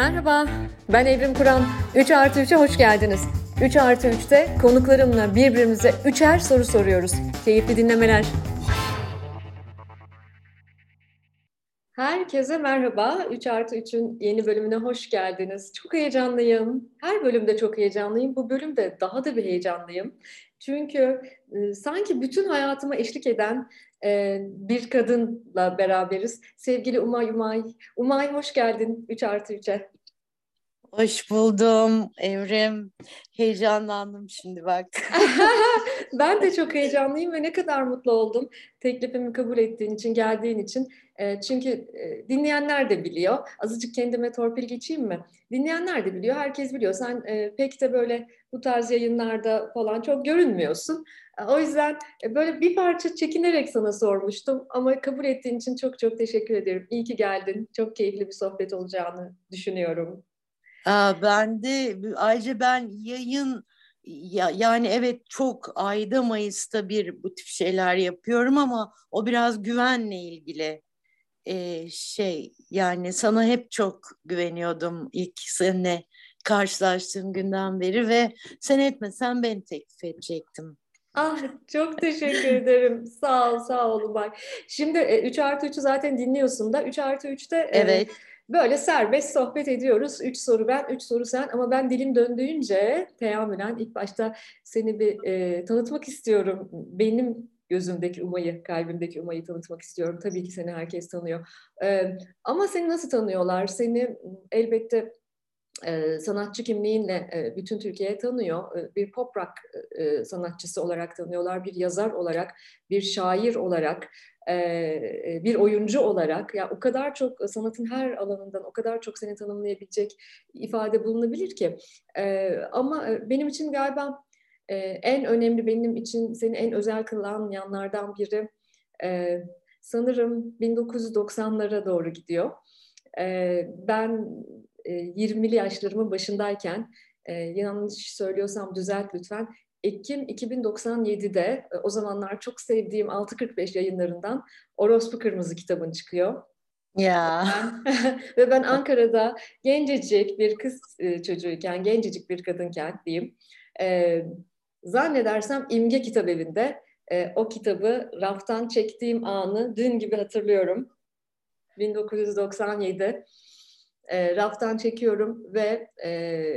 Merhaba, ben Evrim Kur'an. 3 artı 3'e hoş geldiniz. 3 artı 3'te konuklarımla birbirimize üçer soru soruyoruz. Keyifli dinlemeler. Herkese merhaba. 3 artı 3'ün yeni bölümüne hoş geldiniz. Çok heyecanlıyım. Her bölümde çok heyecanlıyım. Bu bölümde daha da bir heyecanlıyım. Çünkü e, sanki bütün hayatıma eşlik eden e, bir kadınla beraberiz. Sevgili Umay Umay. Umay hoş geldin 3 artı 3'e. Hoş buldum Evrim. Heyecanlandım şimdi bak. ben de çok heyecanlıyım ve ne kadar mutlu oldum teklifimi kabul ettiğin için, geldiğin için. E, çünkü e, dinleyenler de biliyor. Azıcık kendime torpil geçeyim mi? Dinleyenler de biliyor, herkes biliyor. Sen e, pek de böyle bu tarz yayınlarda falan çok görünmüyorsun. O yüzden böyle bir parça çekinerek sana sormuştum ama kabul ettiğin için çok çok teşekkür ederim. İyi ki geldin. Çok keyifli bir sohbet olacağını düşünüyorum. Ben de ayrıca ben yayın ya, yani evet çok ayda Mayıs'ta bir bu tip şeyler yapıyorum ama o biraz güvenle ilgili ee, şey yani sana hep çok güveniyordum ilk seninle karşılaştığım günden beri ve sen etmesen ben teklif edecektim. Ah çok teşekkür ederim. Sağ ol, sağ ol bak. Şimdi 3 e, artı 3'ü zaten dinliyorsun da. 3 artı 3'te e, evet. E, böyle serbest sohbet ediyoruz. 3 soru ben, 3 soru sen. Ama ben dilim döndüğünce teamülen ilk başta seni bir e, tanıtmak istiyorum. Benim gözümdeki Umay'ı, kalbimdeki Umay'ı tanıtmak istiyorum. Tabii ki seni herkes tanıyor. E, ama seni nasıl tanıyorlar? Seni elbette sanatçı kimliğinle bütün Türkiye tanıyor. Bir pop rock sanatçısı olarak tanıyorlar, bir yazar olarak, bir şair olarak, bir oyuncu olarak. Ya o kadar çok sanatın her alanından o kadar çok seni tanımlayabilecek ifade bulunabilir ki. Ama benim için galiba en önemli benim için seni en özel kılan yanlardan biri sanırım 1990'lara doğru gidiyor. Ben 20'li yaşlarımın başındayken e, yanlış söylüyorsam düzelt lütfen. Ekim 2097'de o zamanlar çok sevdiğim 645 yayınlarından Orospu Kırmızı kitabın çıkıyor. Ya. ve ben Ankara'da gencecik bir kız çocuğuyken, gencecik bir kadınken diyeyim. E, zannedersem İmge Kitap Evi'nde e, o kitabı raftan çektiğim anı dün gibi hatırlıyorum. 1997 e, raftan çekiyorum ve e,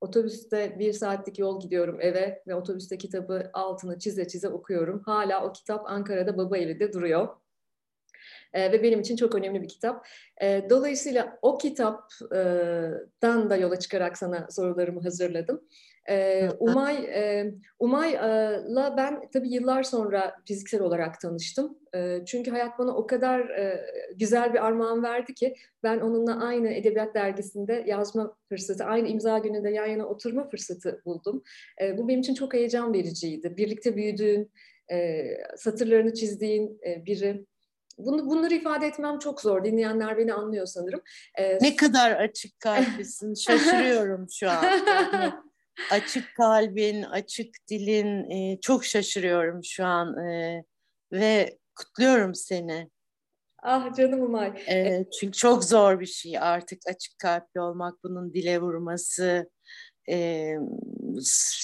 otobüste bir saatlik yol gidiyorum eve ve otobüste kitabı altını çize çize okuyorum. Hala o kitap Ankara'da baba evinde duruyor. E, ve benim için çok önemli bir kitap. E, dolayısıyla o kitaptan da yola çıkarak sana sorularımı hazırladım. Ee, Umay e, Umay'la ben tabii yıllar sonra fiziksel olarak tanıştım. E, çünkü hayat bana o kadar e, güzel bir armağan verdi ki ben onunla aynı edebiyat dergisinde yazma fırsatı, aynı imza gününde yan yana oturma fırsatı buldum. E, bu benim için çok heyecan vericiydi. Birlikte büyüdüğün, e, satırlarını çizdiğin e, biri. Bunu, bunları ifade etmem çok zor. Dinleyenler beni anlıyor sanırım. Ee, ne kadar açık kalplisin. Şaşırıyorum şu an. açık kalbin, açık dilin e, çok şaşırıyorum şu an e, ve kutluyorum seni. Ah canım Umay. E, çünkü çok zor bir şey artık açık kalpli olmak, bunun dile vurması e,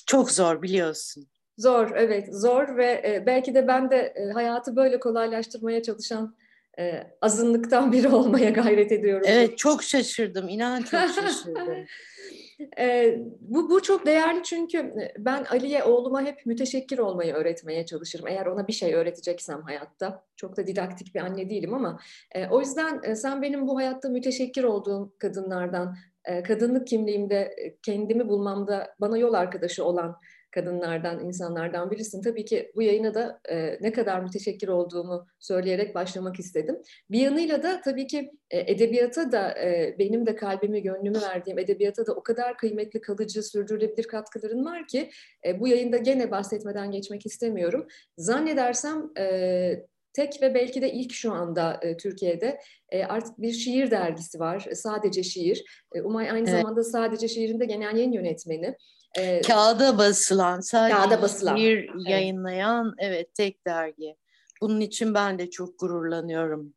çok zor biliyorsun. Zor, evet zor ve e, belki de ben de e, hayatı böyle kolaylaştırmaya çalışan e, azınlıktan biri olmaya gayret ediyorum. Evet çok şaşırdım, inan çok şaşırdım. E, bu, bu çok değerli çünkü ben Ali'ye oğluma hep müteşekkir olmayı öğretmeye çalışırım. Eğer ona bir şey öğreteceksem hayatta. Çok da didaktik bir anne değilim ama e, o yüzden e, sen benim bu hayatta müteşekkir olduğum kadınlardan, e, kadınlık kimliğimde kendimi bulmamda bana yol arkadaşı olan kadınlardan, insanlardan birisin. Tabii ki bu yayına da e, ne kadar müteşekkir olduğumu söyleyerek başlamak istedim. Bir yanıyla da tabii ki e, edebiyata da e, benim de kalbimi, gönlümü verdiğim edebiyata da o kadar kıymetli, kalıcı, sürdürülebilir katkıların var ki e, bu yayında gene bahsetmeden geçmek istemiyorum. Zannedersem e, tek ve belki de ilk şu anda e, Türkiye'de e, artık bir şiir dergisi var. E, sadece şiir. E, Umay aynı evet. zamanda sadece şiirinde genel yayın yönetmeni. E, kağıda basılan, sadece kağıda basılan. şiir evet. yayınlayan evet tek dergi. Bunun için ben de çok gururlanıyorum.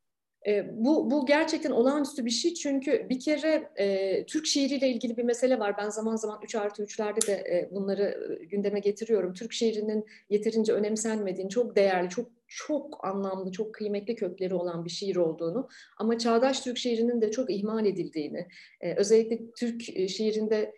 E, bu, bu gerçekten olağanüstü bir şey çünkü bir kere e, Türk şiiriyle ilgili bir mesele var. Ben zaman zaman 3 artı 3'lerde de e, bunları e, gündeme getiriyorum. Türk şiirinin yeterince önemsenmediğini, çok değerli, çok çok anlamlı, çok kıymetli kökleri olan bir şiir olduğunu ama çağdaş Türk şiirinin de çok ihmal edildiğini, e, özellikle Türk şiirinde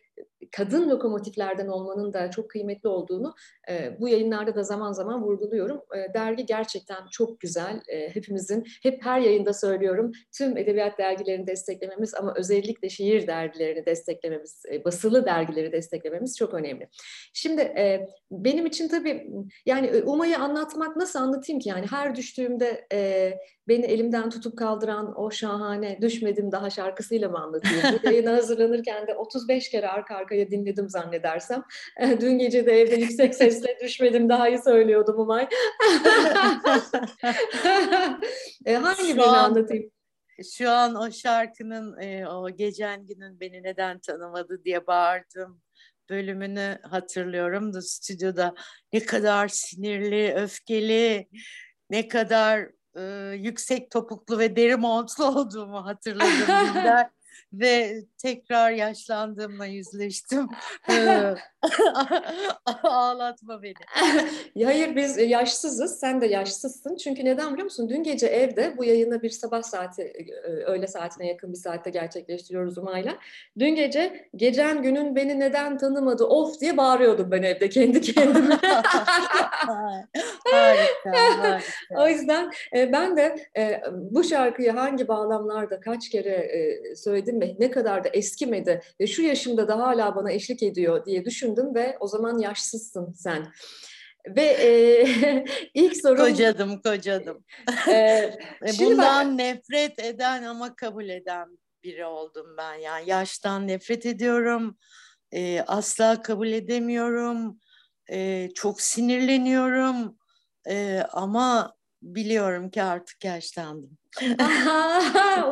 kadın lokomotiflerden olmanın da çok kıymetli olduğunu e, bu yayınlarda da zaman zaman vurguluyorum. E, dergi gerçekten çok güzel. E, hepimizin, hep her yayında söylüyorum, tüm edebiyat dergilerini desteklememiz ama özellikle şiir dergilerini desteklememiz, e, basılı dergileri desteklememiz çok önemli. Şimdi e, benim için tabii yani Umay'ı anlatmak nasıl anlatayım ki? Yani her düştüğümde e, beni elimden tutup kaldıran o şahane Düşmedim Daha şarkısıyla mı anlatayım? Bu yayına hazırlanırken de 35 kere arka arkaya dinledim zannedersem. Dün gece de evde yüksek sesle Düşmedim Daha'yı söylüyordum Umay. E, hangi birini anlatayım? Şu an o şarkının e, o gecen günün beni neden tanımadı diye bağırdım bölümünü hatırlıyorum da stüdyoda ne kadar sinirli, öfkeli, ne kadar e, yüksek topuklu ve deri montlu olduğumu hatırladım ve tekrar yaşlandığımla yüzleştim. Ağlatma beni. Hayır biz yaşsızız. Sen de yaşsızsın. Çünkü neden biliyor musun? Dün gece evde bu yayını bir sabah saati, öğle saatine yakın bir saatte gerçekleştiriyoruz Umay'la. Dün gece gecen günün beni neden tanımadı of diye bağırıyordum ben evde kendi kendime. harika, harika. O yüzden ben de bu şarkıyı hangi bağlamlarda kaç kere söyledim ve ne kadar da eskimedi ve şu yaşımda da hala bana eşlik ediyor diye düşündüm ve o zaman yaşsızsın sen. Ve e, ilk sorum... Kocadım, kocadım. E, Bundan bak... nefret eden ama kabul eden biri oldum ben. Yani yaştan nefret ediyorum. E, asla kabul edemiyorum. E, çok sinirleniyorum. E, ama biliyorum ki artık yaşlandım.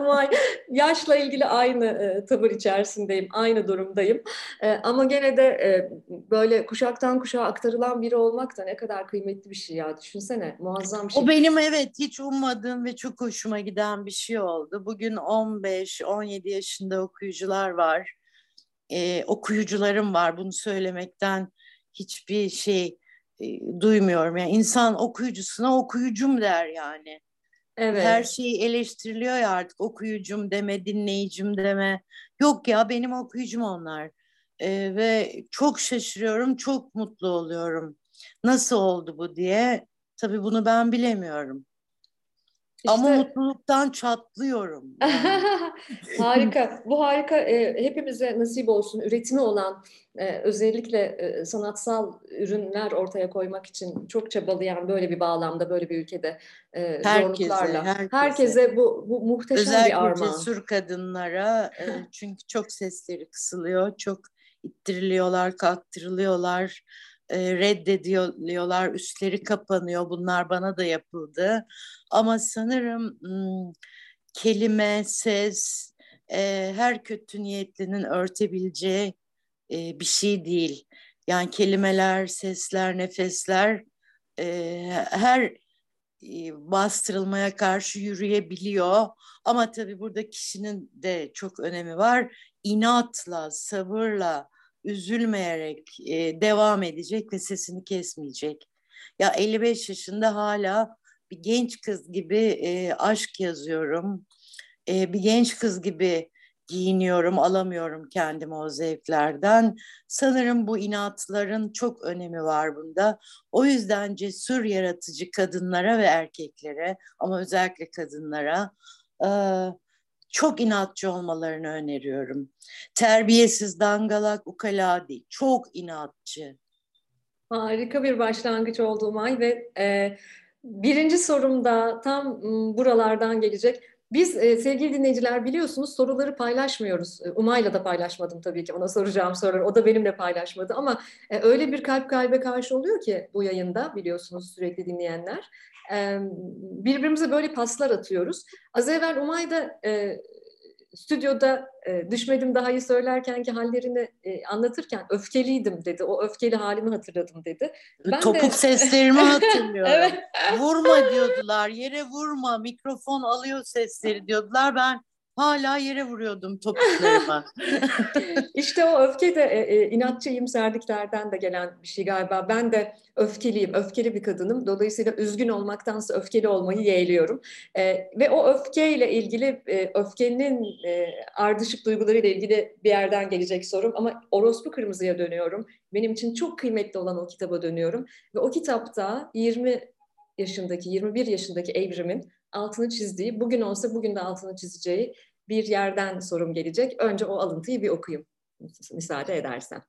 Vay, yaşla ilgili aynı e, tavır içerisindeyim, aynı durumdayım. E, ama gene de e, böyle kuşaktan kuşağa aktarılan biri olmak da ne kadar kıymetli bir şey ya. Düşünsene, muazzam bir şey. O benim evet hiç ummadığım ve çok hoşuma giden bir şey oldu. Bugün 15-17 yaşında okuyucular var. E, okuyucularım var. Bunu söylemekten hiçbir şey e, duymuyorum. Yani insan okuyucusuna okuyucum der yani. Evet. Her şey eleştiriliyor ya artık okuyucum deme, dinleyicim deme. Yok ya benim okuyucum onlar. Ee, ve çok şaşırıyorum, çok mutlu oluyorum. Nasıl oldu bu diye. Tabii bunu ben bilemiyorum. İşte... Ama mutluluktan çatlıyorum. Yani. harika. Bu harika. E, hepimize nasip olsun. Üretimi olan e, özellikle e, sanatsal ürünler ortaya koymak için çok çabalayan böyle bir bağlamda, böyle bir ülkede e, herkese, zorluklarla. Herkese. herkese bu, bu muhteşem Özellikle bir armağan. Özellikle cesur kadınlara e, çünkü çok sesleri kısılıyor, çok ittiriliyorlar, kaktırılıyorlar e, reddediyorlar, üstleri kapanıyor. Bunlar bana da yapıldı. Ama sanırım kelime, ses e, her kötü niyetlinin örtebileceği e, bir şey değil. Yani kelimeler, sesler, nefesler her bastırılmaya karşı yürüyebiliyor. Ama tabii burada kişinin de çok önemi var. İnatla, sabırla, üzülmeyerek e, devam edecek ve sesini kesmeyecek. Ya 55 yaşında hala bir genç kız gibi e, aşk yazıyorum. E, bir genç kız gibi giyiniyorum, alamıyorum kendimi o zevklerden. Sanırım bu inatların çok önemi var bunda. O yüzden cesur yaratıcı kadınlara ve erkeklere ama özellikle kadınlara e, çok inatçı olmalarını öneriyorum. Terbiyesiz, dangalak, ukala değil. Çok inatçı. Harika bir başlangıç oldu May ve e, birinci sorumda tam buralardan gelecek. Biz e, sevgili dinleyiciler biliyorsunuz soruları paylaşmıyoruz. E, Umay'la da paylaşmadım tabii ki ona soracağım soruları. O da benimle paylaşmadı ama e, öyle bir kalp kalbe karşı oluyor ki bu yayında biliyorsunuz sürekli dinleyenler birbirimize böyle paslar atıyoruz. Az evvel Umay da stüdyoda e, düşmedim daha iyi söylerken ki hallerini e, anlatırken öfkeliydim dedi. O öfkeli halimi hatırladım dedi. Ben Topuk de... seslerimi hatırlıyorum. evet. Vurma diyordular, yere vurma, mikrofon alıyor sesleri diyordular. Ben Hala yere vuruyordum topuklarıma. İşte o öfke de e, e, inatçı iyimserliklerden de gelen bir şey galiba. Ben de öfkeliyim, öfkeli bir kadınım. Dolayısıyla üzgün olmaktansa öfkeli olmayı yeğliyorum. E, ve o öfkeyle ilgili, e, öfkenin e, ardışık duygularıyla ilgili bir yerden gelecek sorum. Ama Orospu Kırmızı'ya dönüyorum. Benim için çok kıymetli olan o kitaba dönüyorum. Ve o kitapta 20 yaşındaki, 21 yaşındaki Evrim'in altını çizdiği, bugün olsa bugün de altını çizeceği bir yerden sorum gelecek. Önce o alıntıyı bir okuyayım müsaade edersen.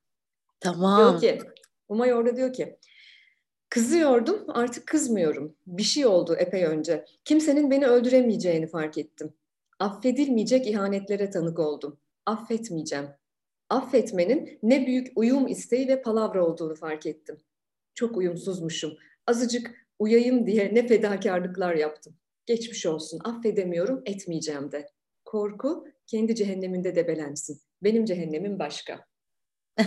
Tamam. Diyor ki, Umay orada diyor ki, kızıyordum artık kızmıyorum. Bir şey oldu epey önce. Kimsenin beni öldüremeyeceğini fark ettim. Affedilmeyecek ihanetlere tanık oldum. Affetmeyeceğim. Affetmenin ne büyük uyum isteği ve palavra olduğunu fark ettim. Çok uyumsuzmuşum. Azıcık uyayım diye ne fedakarlıklar yaptım. Geçmiş olsun, affedemiyorum, etmeyeceğim de. Korku kendi cehenneminde debelensin. Benim cehennemim başka.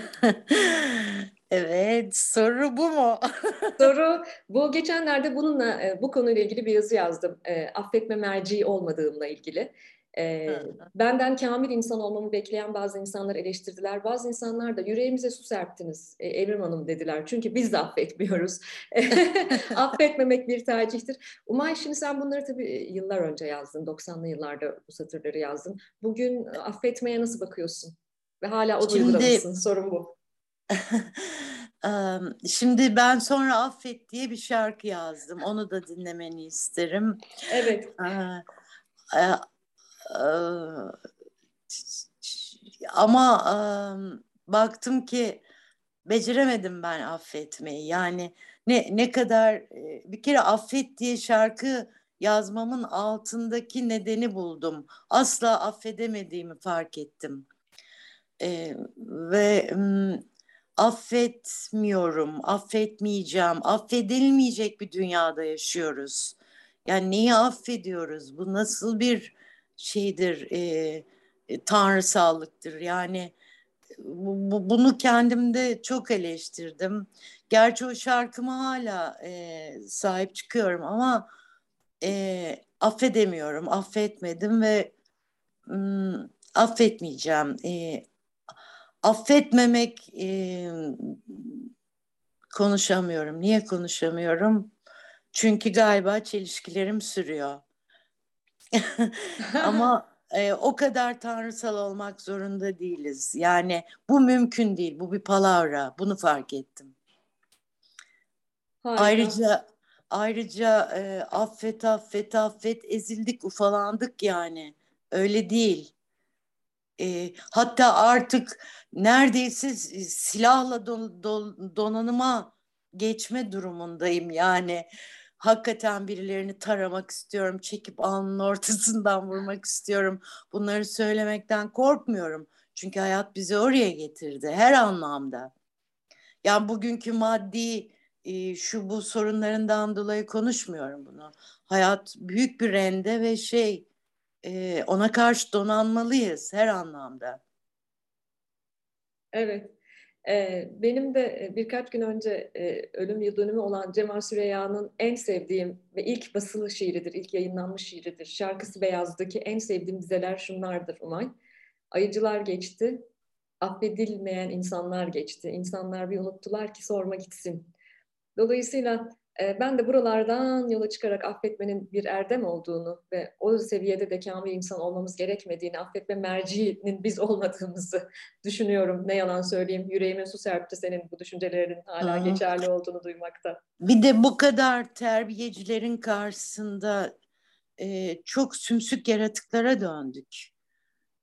evet, soru bu mu? soru bu. Geçenlerde bununla e, bu konuyla ilgili bir yazı yazdım. E, affetme merci olmadığımla ilgili. E, benden kamil insan olmamı bekleyen bazı insanlar eleştirdiler. Bazı insanlar da yüreğimize su serptiniz e, Evrim Hanım dediler. Çünkü biz de affetmiyoruz. Affetmemek bir tercihtir. Umay şimdi sen bunları tabii e, yıllar önce yazdın. 90'lı yıllarda bu satırları yazdın. Bugün e, affetmeye nasıl bakıyorsun? Ve hala o duyguda mısın? Sorun bu. Şimdi ben sonra affet diye bir şarkı yazdım. Onu da dinlemeni isterim. Evet. Ama baktım ki beceremedim ben affetmeyi. Yani ne ne kadar bir kere affet diye şarkı yazmamın altındaki nedeni buldum. Asla affedemediğimi fark ettim. Ee, ve affetmiyorum, affetmeyeceğim, affedilmeyecek bir dünyada yaşıyoruz. Yani neyi affediyoruz? Bu nasıl bir şeydir, e, e, tanrısallıktır. Yani bu, bunu kendimde çok eleştirdim. Gerçi o şarkıma hala e, sahip çıkıyorum ama e, affedemiyorum, affetmedim ve m, affetmeyeceğim. E, affetmemek e, konuşamıyorum. Niye konuşamıyorum? Çünkü galiba çelişkilerim sürüyor. Ama e, o kadar tanrısal olmak zorunda değiliz. Yani bu mümkün değil. Bu bir palavra. Bunu fark ettim. Harika. Ayrıca ayrıca e, affet affet affet ezildik ufalandık yani. Öyle değil. E, hatta artık neredeyse silahla don, don, donanıma geçme durumundayım yani hakikaten birilerini taramak istiyorum, çekip alnının ortasından vurmak istiyorum. Bunları söylemekten korkmuyorum. Çünkü hayat bizi oraya getirdi her anlamda. Yani bugünkü maddi e, şu bu sorunlarından dolayı konuşmuyorum bunu. Hayat büyük bir rende ve şey e, ona karşı donanmalıyız her anlamda. Evet. Benim de birkaç gün önce ölüm yıl dönümü olan Cemal Süreyya'nın en sevdiğim ve ilk basılı şiiridir, ilk yayınlanmış şiiridir. Şarkısı Beyaz'daki en sevdiğim dizeler şunlardır Umay. Ayıcılar geçti, affedilmeyen insanlar geçti. İnsanlar bir unuttular ki sorma gitsin. Dolayısıyla ben de buralardan yola çıkarak affetmenin bir erdem olduğunu ve o seviyede de kamil insan olmamız gerekmediğini, affetme merciğinin biz olmadığımızı düşünüyorum. Ne yalan söyleyeyim, yüreğime su serpti senin bu düşüncelerin hala Aha. geçerli olduğunu duymakta. Bir de bu kadar terbiyecilerin karşısında e, çok sümsük yaratıklara döndük.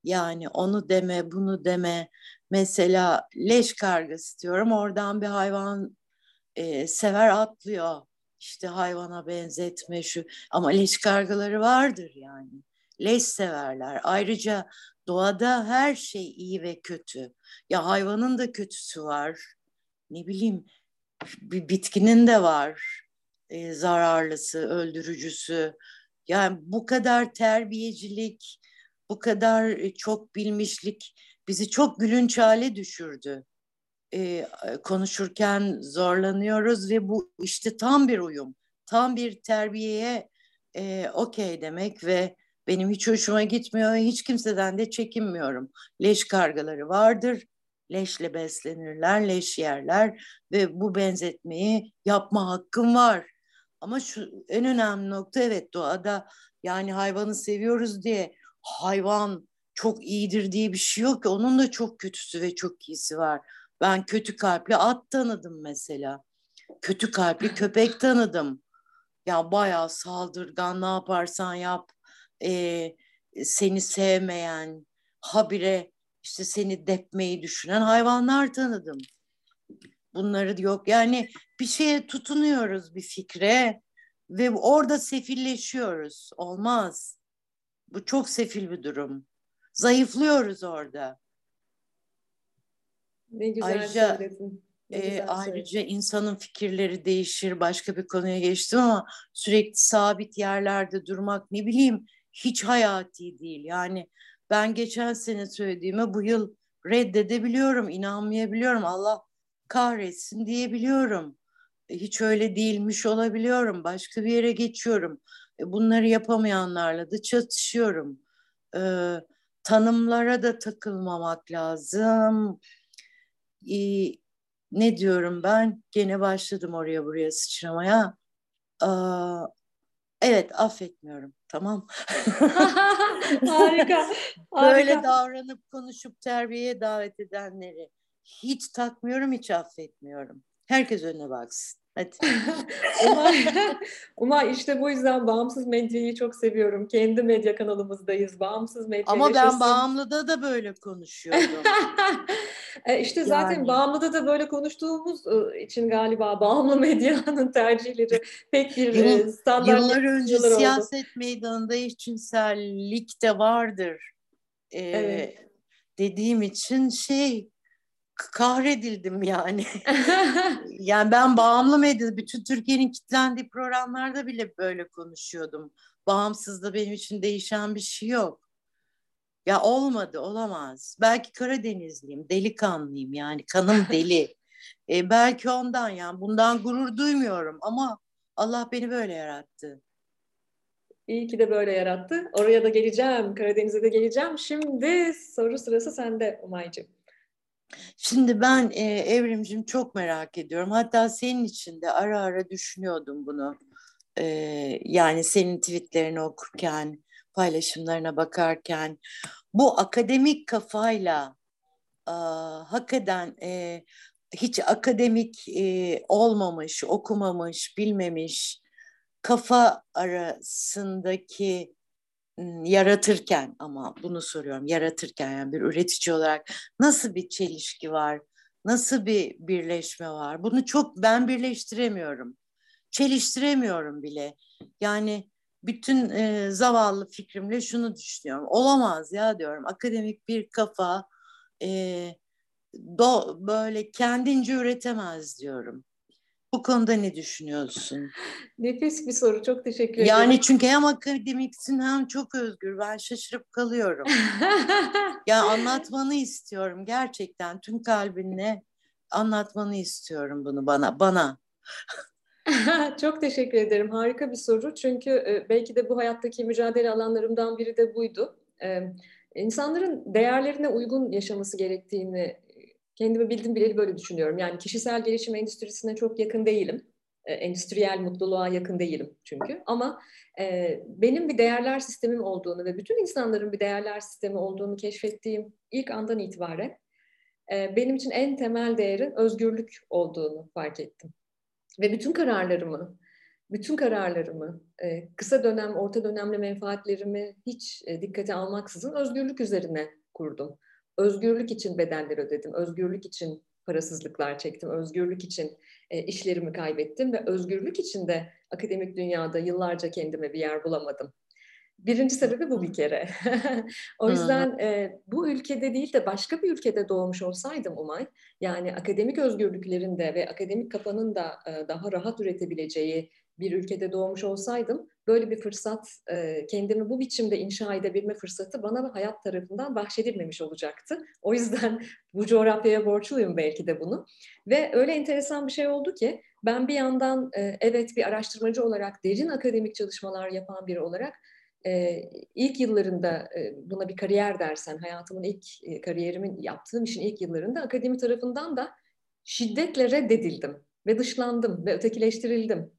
Yani onu deme, bunu deme. Mesela leş kargası diyorum, oradan bir hayvan e, sever atlıyor. İşte hayvana benzetme şu ama leş kargaları vardır yani. Leş severler. Ayrıca doğada her şey iyi ve kötü. Ya hayvanın da kötüsü var. Ne bileyim bir bitkinin de var. E, zararlısı, öldürücüsü. Yani bu kadar terbiyecilik, bu kadar e, çok bilmişlik bizi çok gülünç hale düşürdü. Ee, konuşurken zorlanıyoruz ve bu işte tam bir uyum, tam bir terbiyeye e, okey demek ve benim hiç hoşuma gitmiyor. Hiç kimseden de çekinmiyorum. Leş kargaları vardır. Leşle beslenirler, leş yerler ve bu benzetmeyi yapma hakkım var. Ama şu en önemli nokta evet doğada yani hayvanı seviyoruz diye hayvan çok iyidir diye bir şey yok ki. Onun da çok kötüsü ve çok iyisi var. Ben kötü kalpli at tanıdım mesela. Kötü kalpli köpek tanıdım. Ya bayağı saldırgan ne yaparsan yap. E, seni sevmeyen, habire işte seni depmeyi düşünen hayvanlar tanıdım. Bunları yok. Yani bir şeye tutunuyoruz bir fikre ve orada sefilleşiyoruz. Olmaz. Bu çok sefil bir durum. Zayıflıyoruz orada. Ne güzel ayrıca, söyledin. Ne e, ayrıca insanın fikirleri değişir. Başka bir konuya geçtim ama sürekli sabit yerlerde durmak ne bileyim hiç hayati değil. Yani ben geçen sene söylediğime bu yıl reddedebiliyorum, inanmayabiliyorum. Allah kahretsin diyebiliyorum. E, hiç öyle değilmiş olabiliyorum. Başka bir yere geçiyorum. E, bunları yapamayanlarla da çatışıyorum. Ee, tanımlara da takılmamak lazım. Ee, ne diyorum ben? Gene başladım oraya buraya sıçramaya. Ee, evet affetmiyorum. Tamam. harika, Böyle davranıp konuşup terbiyeye davet edenleri hiç takmıyorum, hiç affetmiyorum. Herkes önüne baksın. Hadi. Umay, Umay işte bu yüzden bağımsız medyayı çok seviyorum. Kendi medya kanalımızdayız. Bağımsız medya Ama yaşasın. ben bağımlıda da böyle konuşuyorum. e işte zaten yani. bağımlıda da böyle konuştuğumuz ıı, için galiba bağımlı medyanın tercihleri pek bir Yıl, standart Yıllar önce oldu. siyaset meydanında eşcinsellik de vardır. Ee, evet. Dediğim için şey kahredildim yani. yani ben bağımlı medya, bütün Türkiye'nin kitlendiği programlarda bile böyle konuşuyordum. Bağımsız da benim için değişen bir şey yok. Ya olmadı, olamaz. Belki Karadenizliyim, delikanlıyım yani kanım deli. e, belki ondan yani bundan gurur duymuyorum ama Allah beni böyle yarattı. İyi ki de böyle yarattı. Oraya da geleceğim, Karadeniz'e de geleceğim. Şimdi soru sırası sende Umay'cığım. Şimdi ben e, Evrimcim çok merak ediyorum. Hatta senin için de ara ara düşünüyordum bunu. E, yani senin tweetlerini okurken, paylaşımlarına bakarken. Bu akademik kafayla e, hakikaten e, hiç akademik e, olmamış, okumamış, bilmemiş kafa arasındaki yaratırken ama bunu soruyorum yaratırken yani bir üretici olarak nasıl bir çelişki var? Nasıl bir birleşme var? Bunu çok ben birleştiremiyorum. Çeliştiremiyorum bile. Yani bütün e, zavallı fikrimle şunu düşünüyorum. Olamaz ya diyorum. Akademik bir kafa e, do, böyle kendince üretemez diyorum. Bu konuda ne düşünüyorsun? Nefis bir soru. Çok teşekkür ederim. Yani çünkü hem akademiksin hem çok özgür. Ben şaşırıp kalıyorum. ya anlatmanı istiyorum gerçekten. Tüm kalbinle anlatmanı istiyorum bunu bana. Bana. çok teşekkür ederim. Harika bir soru. Çünkü e, belki de bu hayattaki mücadele alanlarımdan biri de buydu. E, insanların değerlerine uygun yaşaması gerektiğini kendimi bildim bileli böyle düşünüyorum. Yani kişisel gelişim endüstrisine çok yakın değilim. E, endüstriyel mutluluğa yakın değilim çünkü. Ama e, benim bir değerler sistemim olduğunu ve bütün insanların bir değerler sistemi olduğunu keşfettiğim ilk andan itibaren e, benim için en temel değerin özgürlük olduğunu fark ettim. Ve bütün kararlarımı, bütün kararlarımı, e, kısa dönem, orta dönemli menfaatlerimi hiç e, dikkate almaksızın özgürlük üzerine kurdum özgürlük için bedeller ödedim, özgürlük için parasızlıklar çektim, özgürlük için e, işlerimi kaybettim ve özgürlük için de akademik dünyada yıllarca kendime bir yer bulamadım. Birinci sebebi bu bir kere. o yüzden e, bu ülkede değil de başka bir ülkede doğmuş olsaydım Umay, yani akademik özgürlüklerinde ve akademik kafanın da e, daha rahat üretebileceği bir ülkede doğmuş olsaydım böyle bir fırsat, e, kendimi bu biçimde inşa edebilme fırsatı bana hayat tarafından bahşedilmemiş olacaktı. O yüzden bu coğrafyaya borçluyum belki de bunu. Ve öyle enteresan bir şey oldu ki ben bir yandan e, evet bir araştırmacı olarak derin akademik çalışmalar yapan biri olarak e, ilk yıllarında buna bir kariyer dersen, hayatımın ilk kariyerimin yaptığım işin ilk yıllarında akademi tarafından da şiddetle reddedildim ve dışlandım ve ötekileştirildim.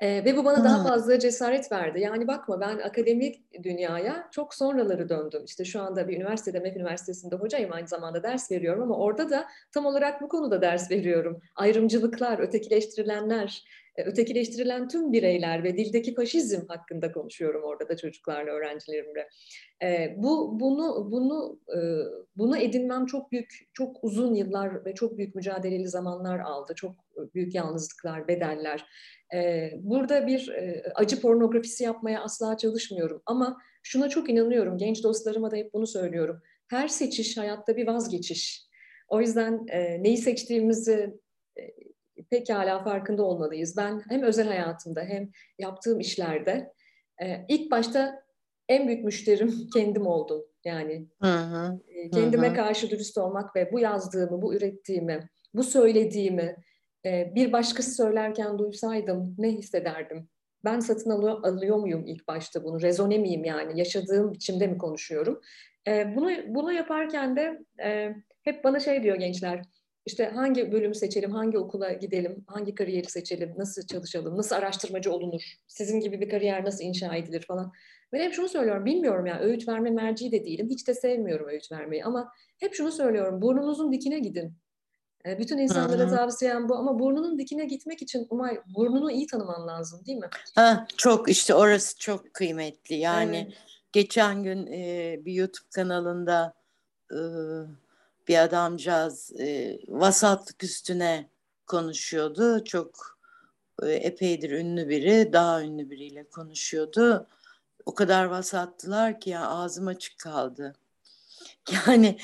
E, ve bu bana daha fazla cesaret verdi. Yani bakma ben akademik dünyaya çok sonraları döndüm. İşte şu anda bir üniversitede, MEF Üniversitesi'nde hocayım aynı zamanda ders veriyorum ama orada da tam olarak bu konuda ders veriyorum. Ayrımcılıklar, ötekileştirilenler, e, ötekileştirilen tüm bireyler ve dildeki faşizm hakkında konuşuyorum orada da çocuklarla, öğrencilerimle. E, bu bunu bunu e, bunu edinmem çok büyük, çok uzun yıllar ve çok büyük mücadeleli zamanlar aldı. Çok büyük yalnızlıklar, bedeller. E, burada bir e, acı pornografisi yapmaya asla çalışmıyorum. Ama şuna çok inanıyorum. Genç dostlarıma da hep bunu söylüyorum. Her seçiş hayatta bir vazgeçiş. O yüzden e, neyi seçtiğimizi e, pekala farkında olmalıyız. Ben hem özel hayatımda hem yaptığım işlerde e, ilk başta en büyük müşterim kendim oldum. Yani hı hı, kendime hı. karşı dürüst olmak ve bu yazdığımı, bu ürettiğimi, bu söylediğimi bir başkası söylerken duysaydım ne hissederdim? Ben satın alıyor, alıyor muyum ilk başta bunu? Rezone miyim yani? Yaşadığım biçimde mi konuşuyorum? Bunu bunu yaparken de hep bana şey diyor gençler. İşte hangi bölümü seçelim, hangi okula gidelim, hangi kariyeri seçelim, nasıl çalışalım, nasıl araştırmacı olunur, sizin gibi bir kariyer nasıl inşa edilir falan. Ben hep şunu söylüyorum, bilmiyorum ya öğüt verme merci de değilim, hiç de sevmiyorum öğüt vermeyi ama hep şunu söylüyorum, burnunuzun dikine gidin. E, bütün insanlara tavsiyem bu ama burnunun dikine gitmek için Umay burnunu iyi tanıman lazım değil mi? Ha, çok işte orası çok kıymetli. Yani evet. geçen gün e, bir YouTube kanalında e, bir adamcağız e, vasatlık üstüne konuşuyordu. Çok e, epeydir ünlü biri, daha ünlü biriyle konuşuyordu. O kadar vasattılar ki ya ağzım açık kaldı. Yani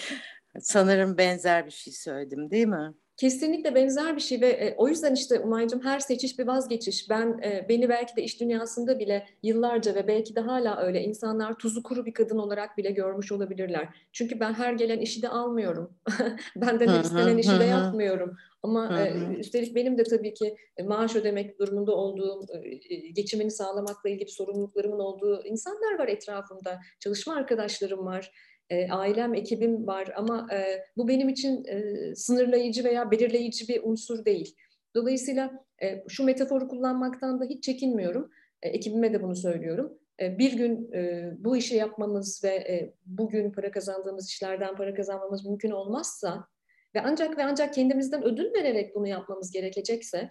Sanırım benzer bir şey söyledim değil mi? Kesinlikle benzer bir şey ve e, o yüzden işte Umay'cığım her seçiş bir vazgeçiş. Ben e, beni belki de iş dünyasında bile yıllarca ve belki de hala öyle insanlar tuzu kuru bir kadın olarak bile görmüş olabilirler. Çünkü ben her gelen işi de almıyorum. Benden hep istenen işi de yapmıyorum. Ama e, üstelik benim de tabii ki e, maaş ödemek durumunda olduğum, e, geçimini sağlamakla ilgili sorumluluklarımın olduğu insanlar var etrafımda. Çalışma arkadaşlarım var e, ailem, ekibim var ama e, bu benim için e, sınırlayıcı veya belirleyici bir unsur değil. Dolayısıyla e, şu metaforu kullanmaktan da hiç çekinmiyorum. E, ekibime de bunu söylüyorum. E, bir gün e, bu işi yapmamız ve e, bugün para kazandığımız işlerden para kazanmamız mümkün olmazsa ve ancak ve ancak kendimizden ödül vererek bunu yapmamız gerekecekse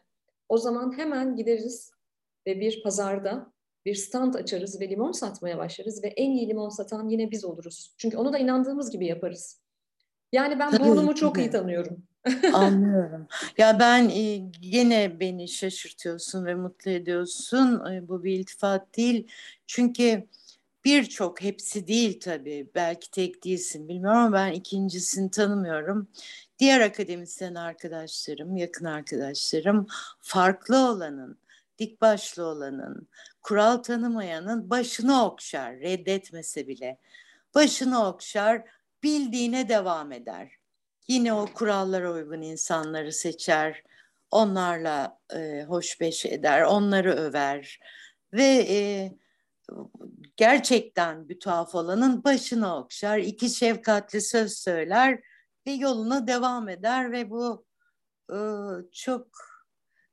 o zaman hemen gideriz ve bir pazarda bir stand açarız ve limon satmaya başlarız ve en iyi limon satan yine biz oluruz. Çünkü onu da inandığımız gibi yaparız. Yani ben Tabii, burnumu çok iyi tanıyorum. Anlıyorum. Ya ben e, yine beni şaşırtıyorsun ve mutlu ediyorsun. E, bu bir iltifat değil. Çünkü birçok hepsi değil tabii. Belki tek değilsin bilmiyorum ama ben ikincisini tanımıyorum. Diğer akademisyen arkadaşlarım, yakın arkadaşlarım farklı olanın, dik başlı olanın, kural tanımayanın başını okşar, reddetmese bile. Başını okşar, bildiğine devam eder. Yine o kurallara uygun insanları seçer, onlarla e, hoşbeş eder, onları över ve e, gerçekten bir tuhaf olanın başını okşar, iki şefkatli söz söyler ve yoluna devam eder ve bu e, çok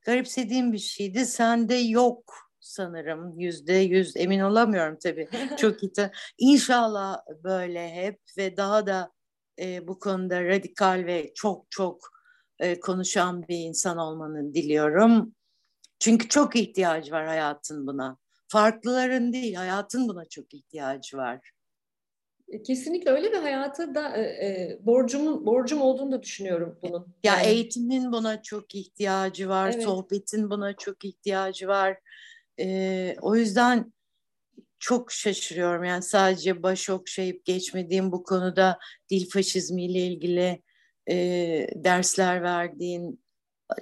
garipsediğim bir şeydi. Sende yok sanırım yüzde yüz emin olamıyorum tabii. Çok iyi. İnşallah böyle hep ve daha da e, bu konuda radikal ve çok çok e, konuşan bir insan olmanı diliyorum. Çünkü çok ihtiyacı var hayatın buna. Farklıların değil, hayatın buna çok ihtiyacı var. E, kesinlikle öyle ve hayata da e, e, borcumun borcum olduğunu da düşünüyorum bunun. Ya yani. eğitimin buna çok ihtiyacı var, evet. sohbetin buna çok ihtiyacı var. E, o yüzden çok şaşırıyorum. Yani sadece baş okşayıp geçmediğim bu konuda dil faşizmiyle ilgili e, dersler verdiğin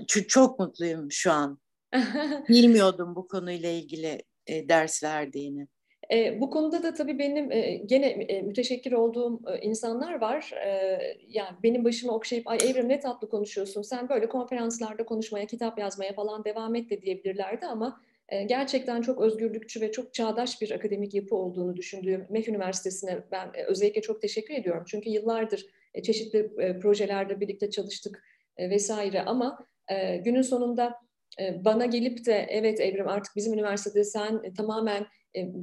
çok, çok mutluyum şu an. Bilmiyordum bu konuyla ilgili e, ders verdiğini. E, bu konuda da tabii benim e, gene e, müteşekkir olduğum e, insanlar var. E, yani benim başımı okşayıp ay Evrim ne tatlı konuşuyorsun sen böyle konferanslarda konuşmaya, kitap yazmaya falan devam et de diyebilirlerdi ama e, gerçekten çok özgürlükçü ve çok çağdaş bir akademik yapı olduğunu düşündüğüm MEF Üniversitesi'ne ben e, özellikle çok teşekkür ediyorum. Çünkü yıllardır e, çeşitli e, projelerde birlikte çalıştık e, vesaire ama e, günün sonunda bana gelip de evet Evrim artık bizim üniversitede sen tamamen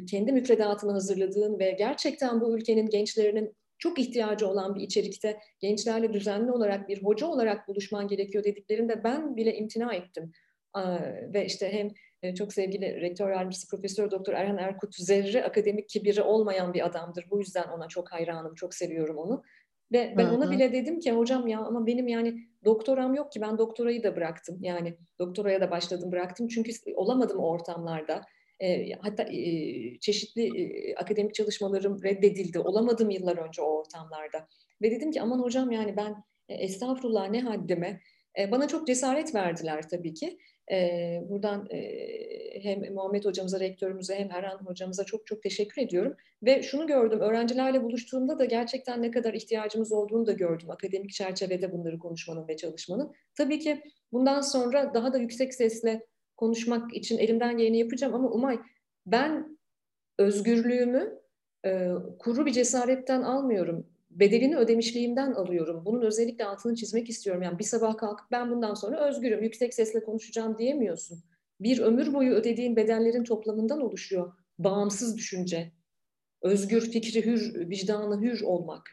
kendi müfredatını hazırladığın ve gerçekten bu ülkenin gençlerinin çok ihtiyacı olan bir içerikte gençlerle düzenli olarak bir hoca olarak buluşman gerekiyor dediklerinde ben bile imtina ettim. Ve işte hem çok sevgili rektör yardımcısı Profesör Doktor Erhan Erkut zerre akademik kibiri olmayan bir adamdır. Bu yüzden ona çok hayranım, çok seviyorum onu. Ve ben ona bile dedim ki hocam ya ama benim yani doktoram yok ki ben doktorayı da bıraktım. Yani doktoraya da başladım bıraktım çünkü olamadım o ortamlarda. E, hatta e, çeşitli e, akademik çalışmalarım reddedildi. Olamadım yıllar önce o ortamlarda. Ve dedim ki aman hocam yani ben e, estağfurullah ne haddime. E, bana çok cesaret verdiler tabii ki. E, buradan e, hem Muhammed hocamıza, rektörümüze hem Erhan hocamıza çok çok teşekkür ediyorum. Ve şunu gördüm, öğrencilerle buluştuğumda da gerçekten ne kadar ihtiyacımız olduğunu da gördüm. Akademik çerçevede bunları konuşmanın ve çalışmanın. Tabii ki bundan sonra daha da yüksek sesle konuşmak için elimden geleni yapacağım ama Umay ben özgürlüğümü e, kuru bir cesaretten almıyorum. Bedelini ödemişliğimden alıyorum. Bunun özellikle altını çizmek istiyorum. Yani bir sabah kalkıp ben bundan sonra özgürüm, yüksek sesle konuşacağım diyemiyorsun. Bir ömür boyu ödediğin bedellerin toplamından oluşuyor. Bağımsız düşünce, özgür fikri hür, vicdanı hür olmak.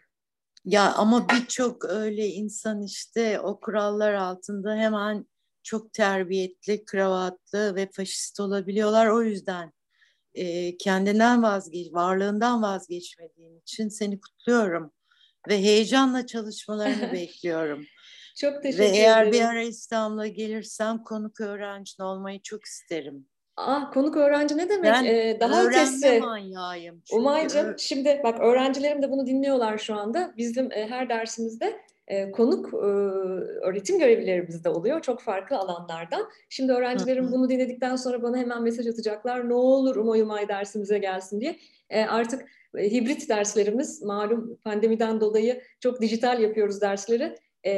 Ya ama birçok öyle insan işte o kurallar altında hemen çok terbiyetli, kravatlı ve faşist olabiliyorlar. O yüzden e, kendinden vazgeç, varlığından vazgeçmediğin için seni kutluyorum ve heyecanla çalışmalarını bekliyorum. Çok teşekkür ederim. Ve eğer bir ara İstanbul'a gelirsem konuk öğrencin olmayı çok isterim. Ah konuk öğrenci ne demek? Ben ee, daha ötesi. manyağıyım. Umay'cığım şimdi bak öğrencilerim de bunu dinliyorlar şu anda. Bizim e, her dersimizde e, konuk e, öğretim görevlilerimiz de oluyor çok farklı alanlardan. Şimdi öğrencilerim bunu dinledikten sonra bana hemen mesaj atacaklar. Ne olur Umay Umay dersimize gelsin diye. E, artık e, hibrit derslerimiz malum pandemiden dolayı çok dijital yapıyoruz dersleri. E,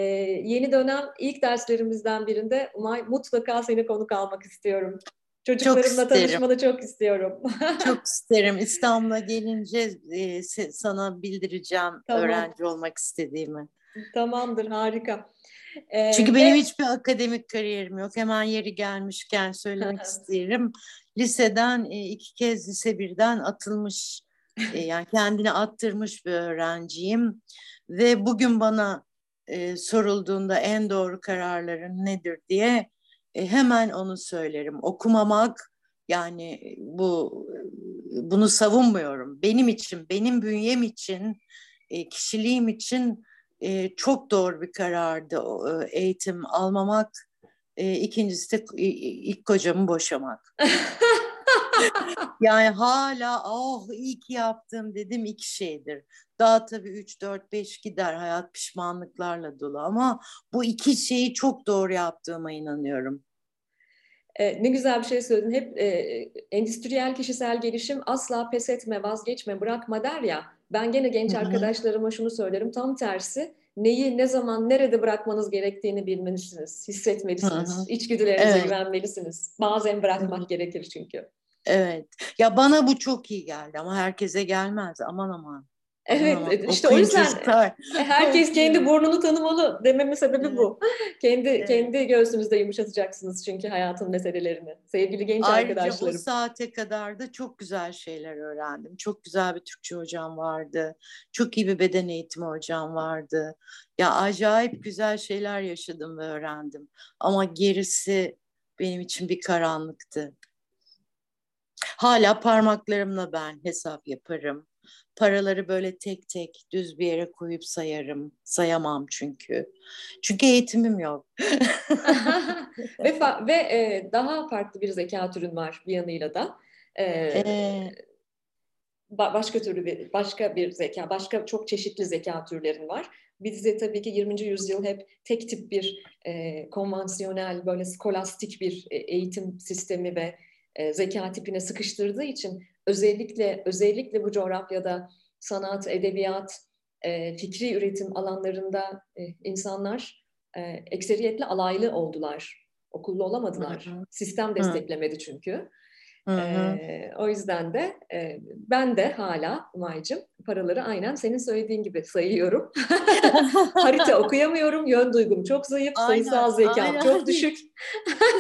yeni dönem ilk derslerimizden birinde Umay mutlaka seni konuk almak istiyorum. Çocuklarımla çok tanışmanı çok istiyorum. çok isterim. İstanbul'a gelince e, sana bildireceğim tamam. öğrenci olmak istediğimi. Tamamdır, harika. Ee, Çünkü benim ve... hiçbir akademik kariyerim yok. Hemen yeri gelmişken söylemek isterim. Liseden e, iki kez lise birden atılmış, e, yani kendini attırmış bir öğrenciyim. Ve bugün bana e, sorulduğunda en doğru kararların nedir diye e, hemen onu söylerim. Okumamak yani bu bunu savunmuyorum. Benim için, benim bünyem için, e, kişiliğim için e, çok doğru bir karardı e, eğitim almamak. E, ikincisi de ilk kocamı boşamak. yani hala oh iyi ki yaptım dedim iki şeydir. Daha tabii üç dört beş gider hayat pişmanlıklarla dolu ama bu iki şeyi çok doğru yaptığıma inanıyorum. E, ne güzel bir şey söyledin. Hep e, endüstriyel kişisel gelişim asla pes etme, vazgeçme, bırakma der ya. Ben gene genç arkadaşlarıma şunu söylerim. Tam tersi neyi, ne zaman, nerede bırakmanız gerektiğini bilmelisiniz. Hissetmelisiniz. Hı-hı. İçgüdülerinize evet. güvenmelisiniz. Bazen bırakmak Hı-hı. gerekir çünkü. Evet. Ya bana bu çok iyi geldi ama herkese gelmez. Aman aman. Evet Aa, işte o yüzden herkes kendi burnunu tanımalı dememin sebebi evet. bu. kendi evet. kendi göğsünüzde yumuşatacaksınız çünkü hayatın meselelerini. Sevgili genç Ayrıca arkadaşlarım. Ayrıca o saate kadar da çok güzel şeyler öğrendim. Çok güzel bir Türkçe hocam vardı. Çok iyi bir beden eğitimi hocam vardı. Ya acayip güzel şeyler yaşadım ve öğrendim. Ama gerisi benim için bir karanlıktı. Hala parmaklarımla ben hesap yaparım paraları böyle tek tek düz bir yere koyup sayarım. Sayamam çünkü. Çünkü eğitimim yok. ve ve e, daha farklı bir zeka türün var bir yanıyla da. E, ee, başka türlü bir başka bir zeka, başka çok çeşitli zeka türlerin var. Bizde tabii ki 20. yüzyıl hep tek tip bir e, konvansiyonel böyle skolastik bir e, eğitim sistemi ve e, zeka tipine sıkıştırdığı için özellikle özellikle bu coğrafyada sanat, edebiyat, e, fikri üretim alanlarında e, insanlar e, ekseriyetle alaylı oldular. Okullu olamadılar. Hı hı. Sistem desteklemedi çünkü. Hı hı. E, o yüzden de e, ben de hala Umay'cığım paraları aynen senin söylediğin gibi sayıyorum. Harita okuyamıyorum, yön duygum çok zayıf, aynen, sayısal zekam aynen. çok düşük.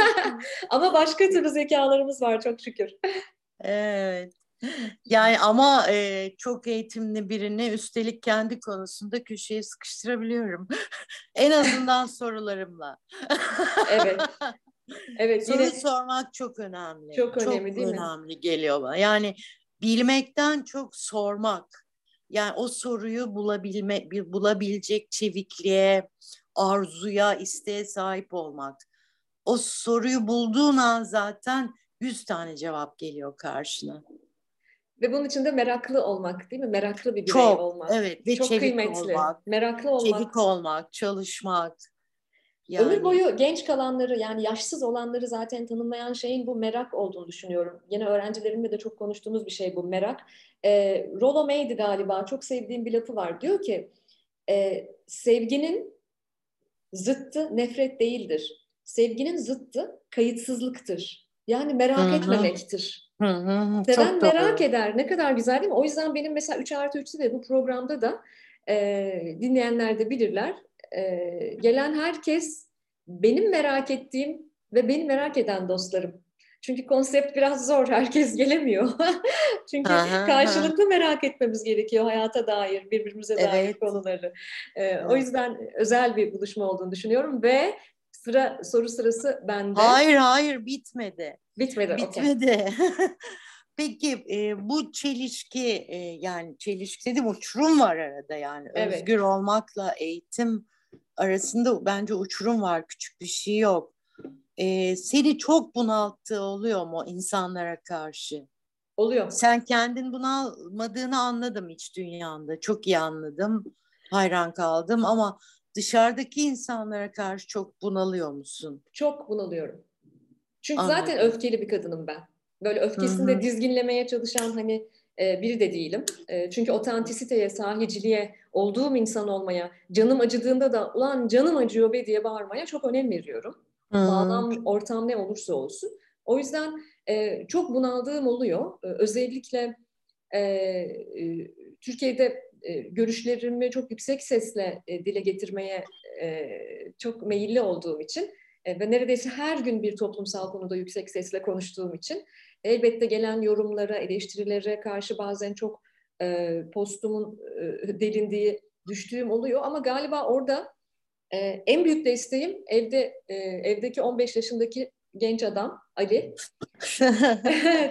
Ama başka türlü zekalarımız var çok şükür. Evet. Yani ama e, çok eğitimli birini üstelik kendi konusunda köşeye sıkıştırabiliyorum. en azından sorularımla. evet. Evet, Soru yine... sormak çok önemli. Çok önemli çok değil önemli mi? önemli geliyor bana. Yani bilmekten çok sormak. Yani o soruyu bulabilme, bulabilecek çevikliğe, arzuya, isteğe sahip olmak. O soruyu bulduğun an zaten yüz tane cevap geliyor karşına. Ve bunun için de meraklı olmak değil mi? Meraklı bir birey Çok, olmak. Evet ve Çok çevik kıymetli. olmak. Meraklı olmak. Çevik olmak, çalışmak. Yani... Ömür boyu genç kalanları yani yaşsız olanları zaten tanımlayan şeyin bu merak olduğunu düşünüyorum. Yine öğrencilerimle de çok konuştuğumuz bir şey bu merak. E, Rollo May'di galiba çok sevdiğim bir lafı var. Diyor ki e, sevginin zıttı nefret değildir. Sevginin zıttı kayıtsızlıktır. Yani merak Hı-hı. etmemektir. Hı hı, Seven çok merak doğru. eder. Ne kadar güzel değil mi? O yüzden benim mesela 3 artı 3'te de bu programda da e, dinleyenler de bilirler. E, gelen herkes benim merak ettiğim ve beni merak eden dostlarım. Çünkü konsept biraz zor. Herkes gelemiyor. Çünkü aha, karşılıklı aha. merak etmemiz gerekiyor hayata dair, birbirimize evet. dair konuları. Ee, evet. O yüzden özel bir buluşma olduğunu düşünüyorum ve sıra soru sırası bende. Hayır hayır bitmedi. Bitmedi. Bitmedi. Okay. Peki e, bu çelişki e, yani çelişki dedim uçurum var arada yani evet. özgür olmakla eğitim arasında bence uçurum var küçük bir şey yok. E, seni çok bunalttığı oluyor mu insanlara karşı? Oluyor. Sen kendin bunalmadığını anladım iç dünyanda çok iyi anladım hayran kaldım ama dışarıdaki insanlara karşı çok bunalıyor musun? Çok bunalıyorum. Çünkü Anladım. zaten öfkeli bir kadınım ben. Böyle öfkesini de dizginlemeye çalışan hani e, biri de değilim. E, çünkü otantisiteye, sahiciliğe, olduğum insan olmaya, canım acıdığında da ulan canım acıyor be diye bağırmaya çok önem veriyorum. Hı-hı. Bağlam, ortam ne olursa olsun. O yüzden e, çok bunaldığım oluyor. E, özellikle e, e, Türkiye'de e, görüşlerimi çok yüksek sesle e, dile getirmeye e, çok meyilli olduğum için e, ve neredeyse her gün bir toplumsal konuda yüksek sesle konuştuğum için elbette gelen yorumlara, eleştirilere karşı bazen çok e, postumun e, delindiği, düştüğüm oluyor ama galiba orada e, en büyük desteğim evde e, evdeki 15 yaşındaki genç adam Ali.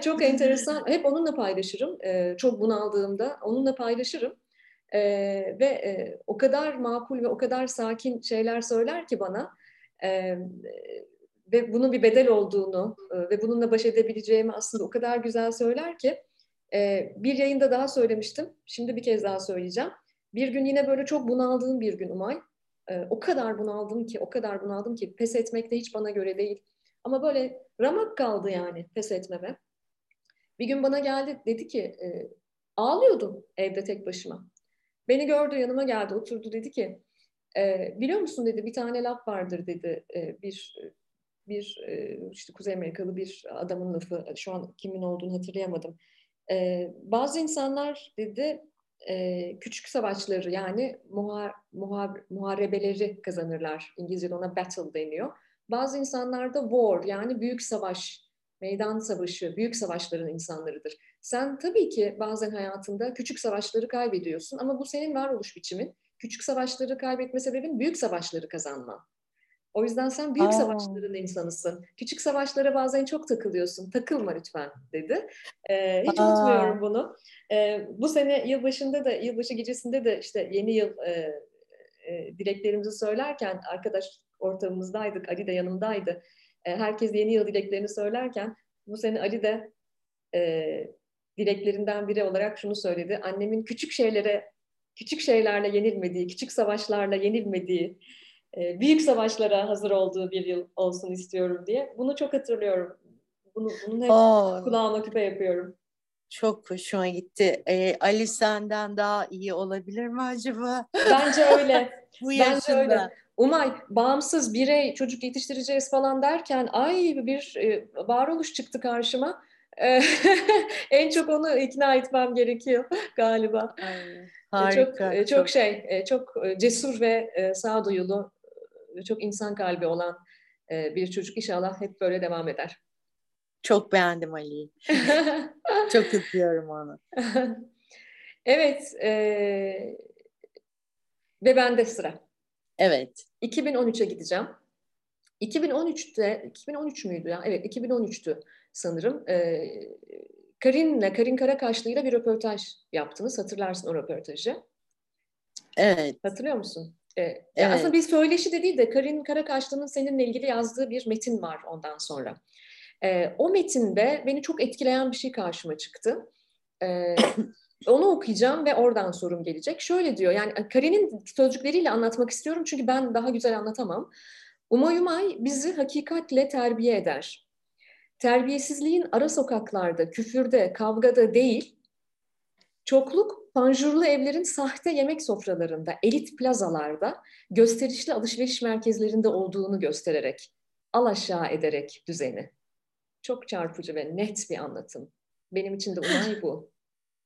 çok enteresan. Hep onunla paylaşırım. E, çok bunaldığımda onunla paylaşırım. E, ve e, o kadar makul ve o kadar sakin şeyler söyler ki bana e, ve bunun bir bedel olduğunu e, ve bununla baş edebileceğimi aslında o kadar güzel söyler ki e, bir yayında daha söylemiştim. Şimdi bir kez daha söyleyeceğim. Bir gün yine böyle çok bunaldığım bir gün Umay. E, o kadar bunaldım ki, o kadar bunaldım ki pes etmek de hiç bana göre değil. Ama böyle ramak kaldı yani pes etmeme. Bir gün bana geldi dedi ki e, ağlıyordum evde tek başıma. Beni gördü yanıma geldi oturdu dedi ki e, biliyor musun dedi bir tane laf vardır dedi e, bir bir e, işte Kuzey Amerikalı bir adamın lafı şu an kimin olduğunu hatırlayamadım. E, bazı insanlar dedi e, küçük savaşları yani muha, muha, muharebeleri kazanırlar. İngilizce'de ona battle deniyor. Bazı insanlar da war yani büyük savaş, meydan savaşı, büyük savaşların insanlarıdır. Sen tabii ki bazen hayatında küçük savaşları kaybediyorsun ama bu senin varoluş biçimin küçük savaşları kaybetme sebebin büyük savaşları kazanman. O yüzden sen büyük Aa. savaşların insanısın. Küçük savaşlara bazen çok takılıyorsun. Takılma lütfen dedi. Ee, hiç Aa. unutmuyorum bunu. Ee, bu sene yılbaşında da, yılbaşı gecesinde de işte yeni yıl e, e, dileklerimizi söylerken arkadaş ortamımızdaydık. Ali de yanımdaydı. E, herkes yeni yıl dileklerini söylerken bu sene Ali de e, dileklerinden biri olarak şunu söyledi. Annemin küçük şeylere, küçük şeylerle yenilmediği, küçük savaşlarla yenilmediği, e, büyük savaşlara hazır olduğu bir yıl olsun istiyorum diye. Bunu çok hatırlıyorum. Bunu, bunu hep oh. kulağıma küpe yapıyorum. Çok hoşuma gitti. Ee, Ali senden daha iyi olabilir mi acaba? Bence öyle. Bu Bence öyle. Umay bağımsız birey çocuk yetiştireceğiz falan derken ay bir e, varoluş çıktı karşıma. En çok onu ikna etmem gerekiyor galiba. Ay, harika. Çok, çok çok şey, çok cesur ve sağduyulu, çok insan kalbi olan bir çocuk inşallah hep böyle devam eder. Çok beğendim Ali'yi. çok öpüyorum onu. evet. E, ve bende sıra. Evet. 2013'e gideceğim. 2013'te, 2013 müydü ya? Evet, 2013'tü sanırım. Ee, Karin'le, Karin Karakaşlı'yla bir röportaj yaptınız. Hatırlarsın o röportajı. Evet. Hatırlıyor musun? Ee, evet. Aslında bir söyleşi de değil de Karin Karakaşlı'nın seninle ilgili yazdığı bir metin var ondan sonra. Ee, o metinde beni çok etkileyen bir şey karşıma çıktı. Onu okuyacağım ve oradan sorum gelecek. Şöyle diyor, yani Karin'in sözcükleriyle anlatmak istiyorum çünkü ben daha güzel anlatamam. Umay Umay bizi hakikatle terbiye eder. Terbiyesizliğin ara sokaklarda, küfürde, kavgada değil, çokluk panjurlu evlerin sahte yemek sofralarında, elit plazalarda, gösterişli alışveriş merkezlerinde olduğunu göstererek, al aşağı ederek düzeni. Çok çarpıcı ve net bir anlatım. Benim için de Umay bu.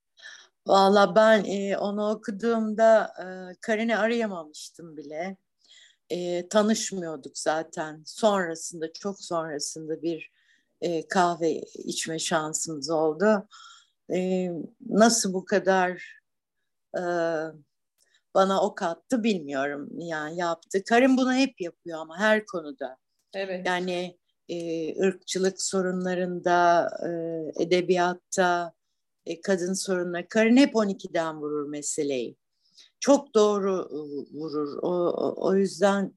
Valla ben e, onu okuduğumda e, Karin'i arayamamıştım bile. E, tanışmıyorduk zaten. Sonrasında, çok sonrasında bir e, kahve içme şansımız oldu. E, nasıl bu kadar e, bana ok attı bilmiyorum. Yani yaptı. Karin bunu hep yapıyor ama her konuda. Evet. Yani e, ırkçılık sorunlarında, e, edebiyatta, e, kadın sorunları. Karın hep 12'den vurur meseleyi. Çok doğru e, vurur. O, o, o yüzden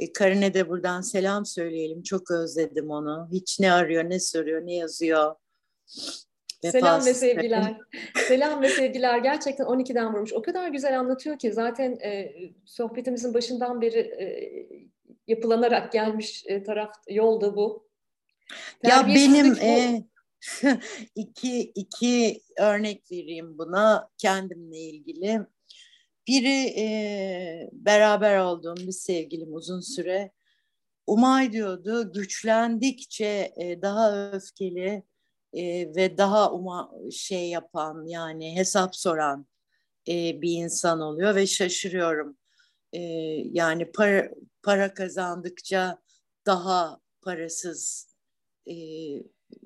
e, Karine de buradan selam söyleyelim. Çok özledim onu. Hiç ne arıyor, ne soruyor, ne yazıyor. Vefasız. Selam ve sevgiler. Selam ve sevgiler. Gerçekten 12'den vurmuş. O kadar güzel anlatıyor ki zaten e, sohbetimizin başından beri e, yapılanarak gelmiş e, taraf yolda bu. Ya benim bu. E, iki, iki örnek vereyim buna kendimle ilgili. Biri e, beraber olduğum bir sevgilim uzun süre Umay diyordu güçlendikçe e, daha öfkeli e, ve daha uma, şey yapan yani hesap soran e, bir insan oluyor ve şaşırıyorum. E, yani para, para kazandıkça daha parasız e,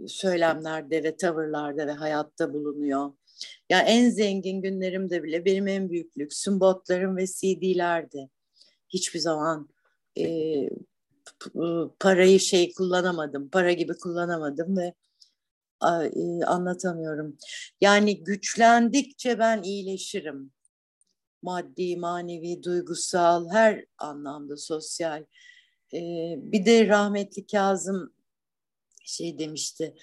söylemlerde ve tavırlarda ve hayatta bulunuyor. Ya en zengin günlerimde bile benim en büyük lüksüm botlarım ve CD'lerdi. Hiçbir zaman e, parayı şey kullanamadım, para gibi kullanamadım ve e, anlatamıyorum. Yani güçlendikçe ben iyileşirim. Maddi, manevi, duygusal, her anlamda sosyal. E, bir de rahmetli Kazım şey demişti.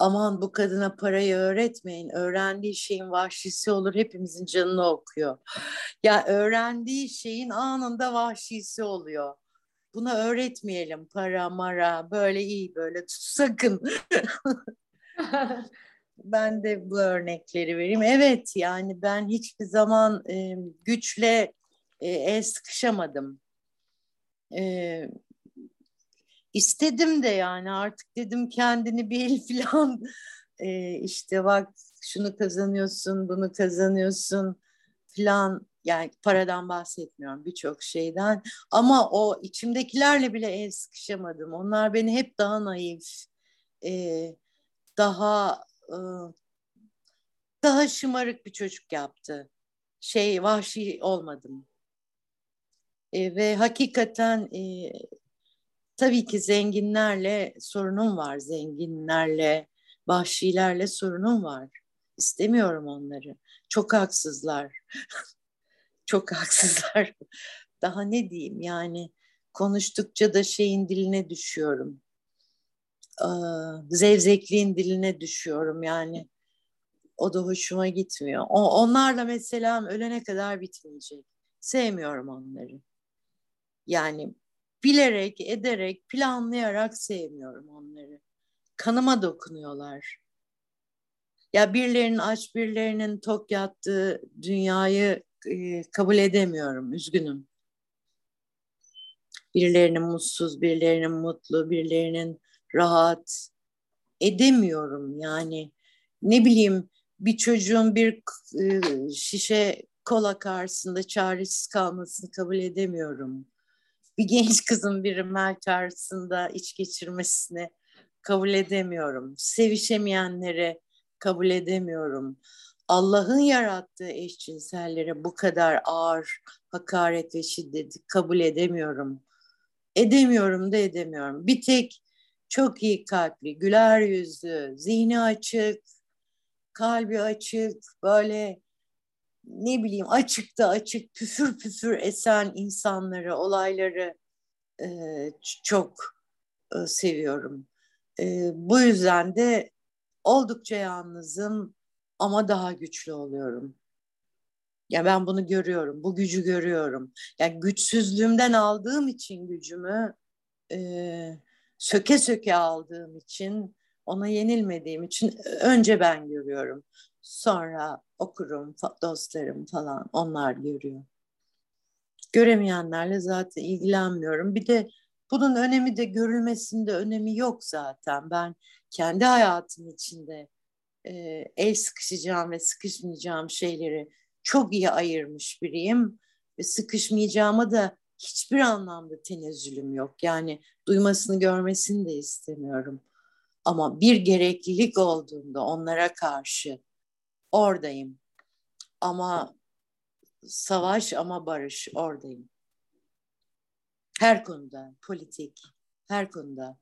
Aman bu kadına parayı öğretmeyin. Öğrendiği şeyin vahşisi olur. Hepimizin canını okuyor. Ya öğrendiği şeyin anında vahşisi oluyor. Buna öğretmeyelim para mara böyle iyi böyle tut sakın. ben de bu örnekleri vereyim. Evet yani ben hiçbir zaman e, güçle e, el sıkışamadım. E, istedim de yani artık dedim kendini bil filan. E, işte bak şunu kazanıyorsun bunu kazanıyorsun filan. Yani paradan bahsetmiyorum birçok şeyden. Ama o içimdekilerle bile el sıkışamadım. Onlar beni hep daha naif e, daha e, daha şımarık bir çocuk yaptı. Şey vahşi olmadım. E, ve hakikaten e, Tabii ki zenginlerle sorunum var. Zenginlerle, vahşilerle sorunum var. İstemiyorum onları. Çok haksızlar. Çok haksızlar. Daha ne diyeyim yani konuştukça da şeyin diline düşüyorum. Zevzekliğin diline düşüyorum yani. O da hoşuma gitmiyor. O, onlarla mesela ölene kadar bitmeyecek. Sevmiyorum onları. Yani bilerek, ederek, planlayarak sevmiyorum onları. Kanıma dokunuyorlar. Ya birilerinin aç, birilerinin tok yattığı dünyayı e, kabul edemiyorum. Üzgünüm. Birilerinin mutsuz, birilerinin mutlu, birilerinin rahat edemiyorum yani. Ne bileyim bir çocuğun bir e, şişe kola karşısında çaresiz kalmasını kabul edemiyorum. Bir genç kızın bir rimel karşısında iç geçirmesini kabul edemiyorum. Sevişemeyenlere kabul edemiyorum. Allah'ın yarattığı eşcinsellere bu kadar ağır hakaret ve şiddeti kabul edemiyorum. Edemiyorum da edemiyorum. Bir tek çok iyi kalpli, güler yüzlü, zihni açık, kalbi açık, böyle ne bileyim açıkta açık, püfür püfür esen insanları, olayları e, çok e, seviyorum. E, bu yüzden de oldukça yalnızım ama daha güçlü oluyorum. Ya ben bunu görüyorum, bu gücü görüyorum. Yani güçsüzlüğümden aldığım için gücümü e, söke söke aldığım için, ona yenilmediğim için önce ben görüyorum. Sonra okurum, dostlarım falan onlar görüyor. Göremeyenlerle zaten ilgilenmiyorum. Bir de bunun önemi de görülmesinde önemi yok zaten. Ben kendi hayatım içinde e, el sıkışacağım ve sıkışmayacağım şeyleri çok iyi ayırmış biriyim. Ve sıkışmayacağıma da hiçbir anlamda tenezzülüm yok. Yani duymasını görmesini de istemiyorum. Ama bir gereklilik olduğunda onlara karşı oradayım. Ama savaş ama barış oradayım. Her konuda, politik, her konuda.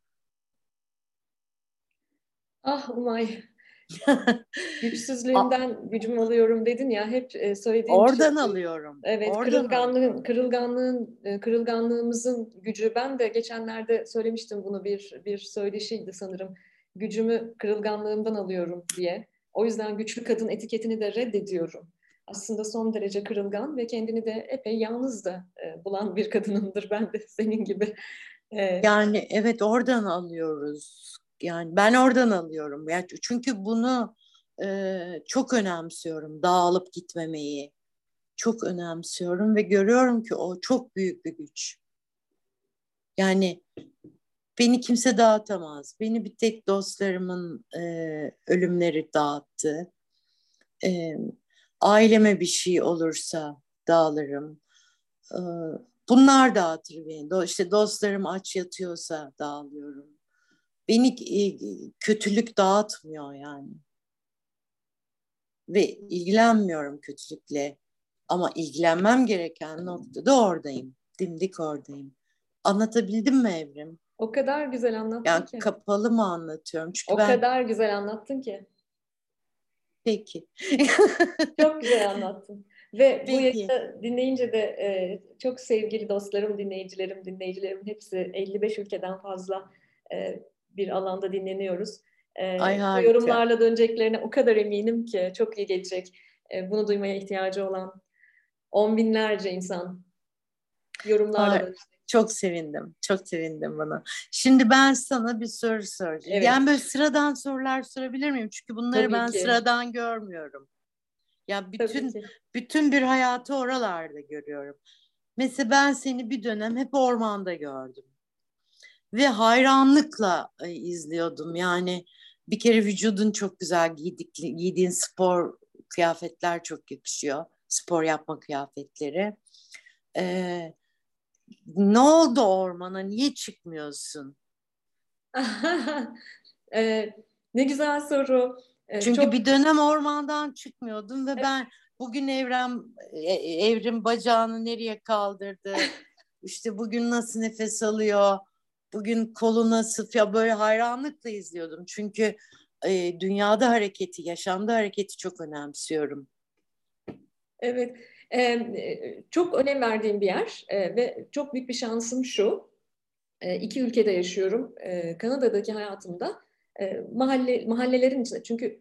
Ah Umay, Güçsüzlüğünden gücüm alıyorum dedin ya hep e, söylediğim Oradan şey. alıyorum. Evet, Oradan kırılganlığın alıyorum. kırılganlığın e, kırılganlığımızın gücü. Ben de geçenlerde söylemiştim bunu bir bir söyleşiydi sanırım. Gücümü kırılganlığımdan alıyorum diye. O yüzden güçlü kadın etiketini de reddediyorum. Aslında son derece kırılgan ve kendini de epey yalnız da e, bulan bir kadınımdır ben de senin gibi. Yani evet oradan alıyoruz yani ben oradan alıyorum. Çünkü bunu e, çok önemsiyorum. Dağılıp gitmemeyi çok önemsiyorum ve görüyorum ki o çok büyük bir güç. Yani beni kimse dağıtamaz. Beni bir tek dostlarımın e, ölümleri dağıttı. E, aileme bir şey olursa dağılırım. E, bunlar dağıtır beni. İşte dostlarım aç yatıyorsa dağılıyorum beni e, kötülük dağıtmıyor yani. Ve ilgilenmiyorum kötülükle. Ama ilgilenmem gereken noktada oradayım. Dimdik oradayım. Anlatabildim mi Evrim? O kadar güzel anlattın yani ki. kapalı mı anlatıyorum? Çünkü o ben... kadar güzel anlattın ki. Peki. Çok güzel anlattın. Ve Peki. bu yayını dinleyince de e, çok sevgili dostlarım, dinleyicilerim, dinleyicilerim hepsi 55 ülkeden fazla e, bir alanda dinleniyoruz. Ee, Ay, yorumlarla döneceklerine o kadar eminim ki çok iyi gelecek. Ee, bunu duymaya ihtiyacı olan on binlerce insan yorumlarla dönecek. Çok sevindim. Çok sevindim bana. Şimdi ben sana bir soru soracağım. Evet. Yani böyle sıradan sorular sorabilir miyim? Çünkü bunları Tabii ben ki. sıradan görmüyorum. Ya bütün bütün bir hayatı oralarda görüyorum. Mesela ben seni bir dönem hep ormanda gördüm ve hayranlıkla e, izliyordum. Yani bir kere vücudun çok güzel giydik, giydiğin spor kıyafetler çok yakışıyor. Spor yapma kıyafetleri. Ee, ne oldu ormana? Niye çıkmıyorsun? ee, ne güzel soru. Ee, Çünkü çok... bir dönem ormandan çıkmıyordum ve ben bugün Evrim e, Evrim bacağını nereye kaldırdı? İşte bugün nasıl nefes alıyor? bugün koluna sıf ya böyle hayranlıkla izliyordum. Çünkü e, dünyada hareketi, yaşamda hareketi çok önemsiyorum. Evet, e, çok önem verdiğim bir yer e, ve çok büyük bir şansım şu. E, iki ülkede yaşıyorum. E, Kanada'daki hayatımda e, mahalle mahallelerin içinde çünkü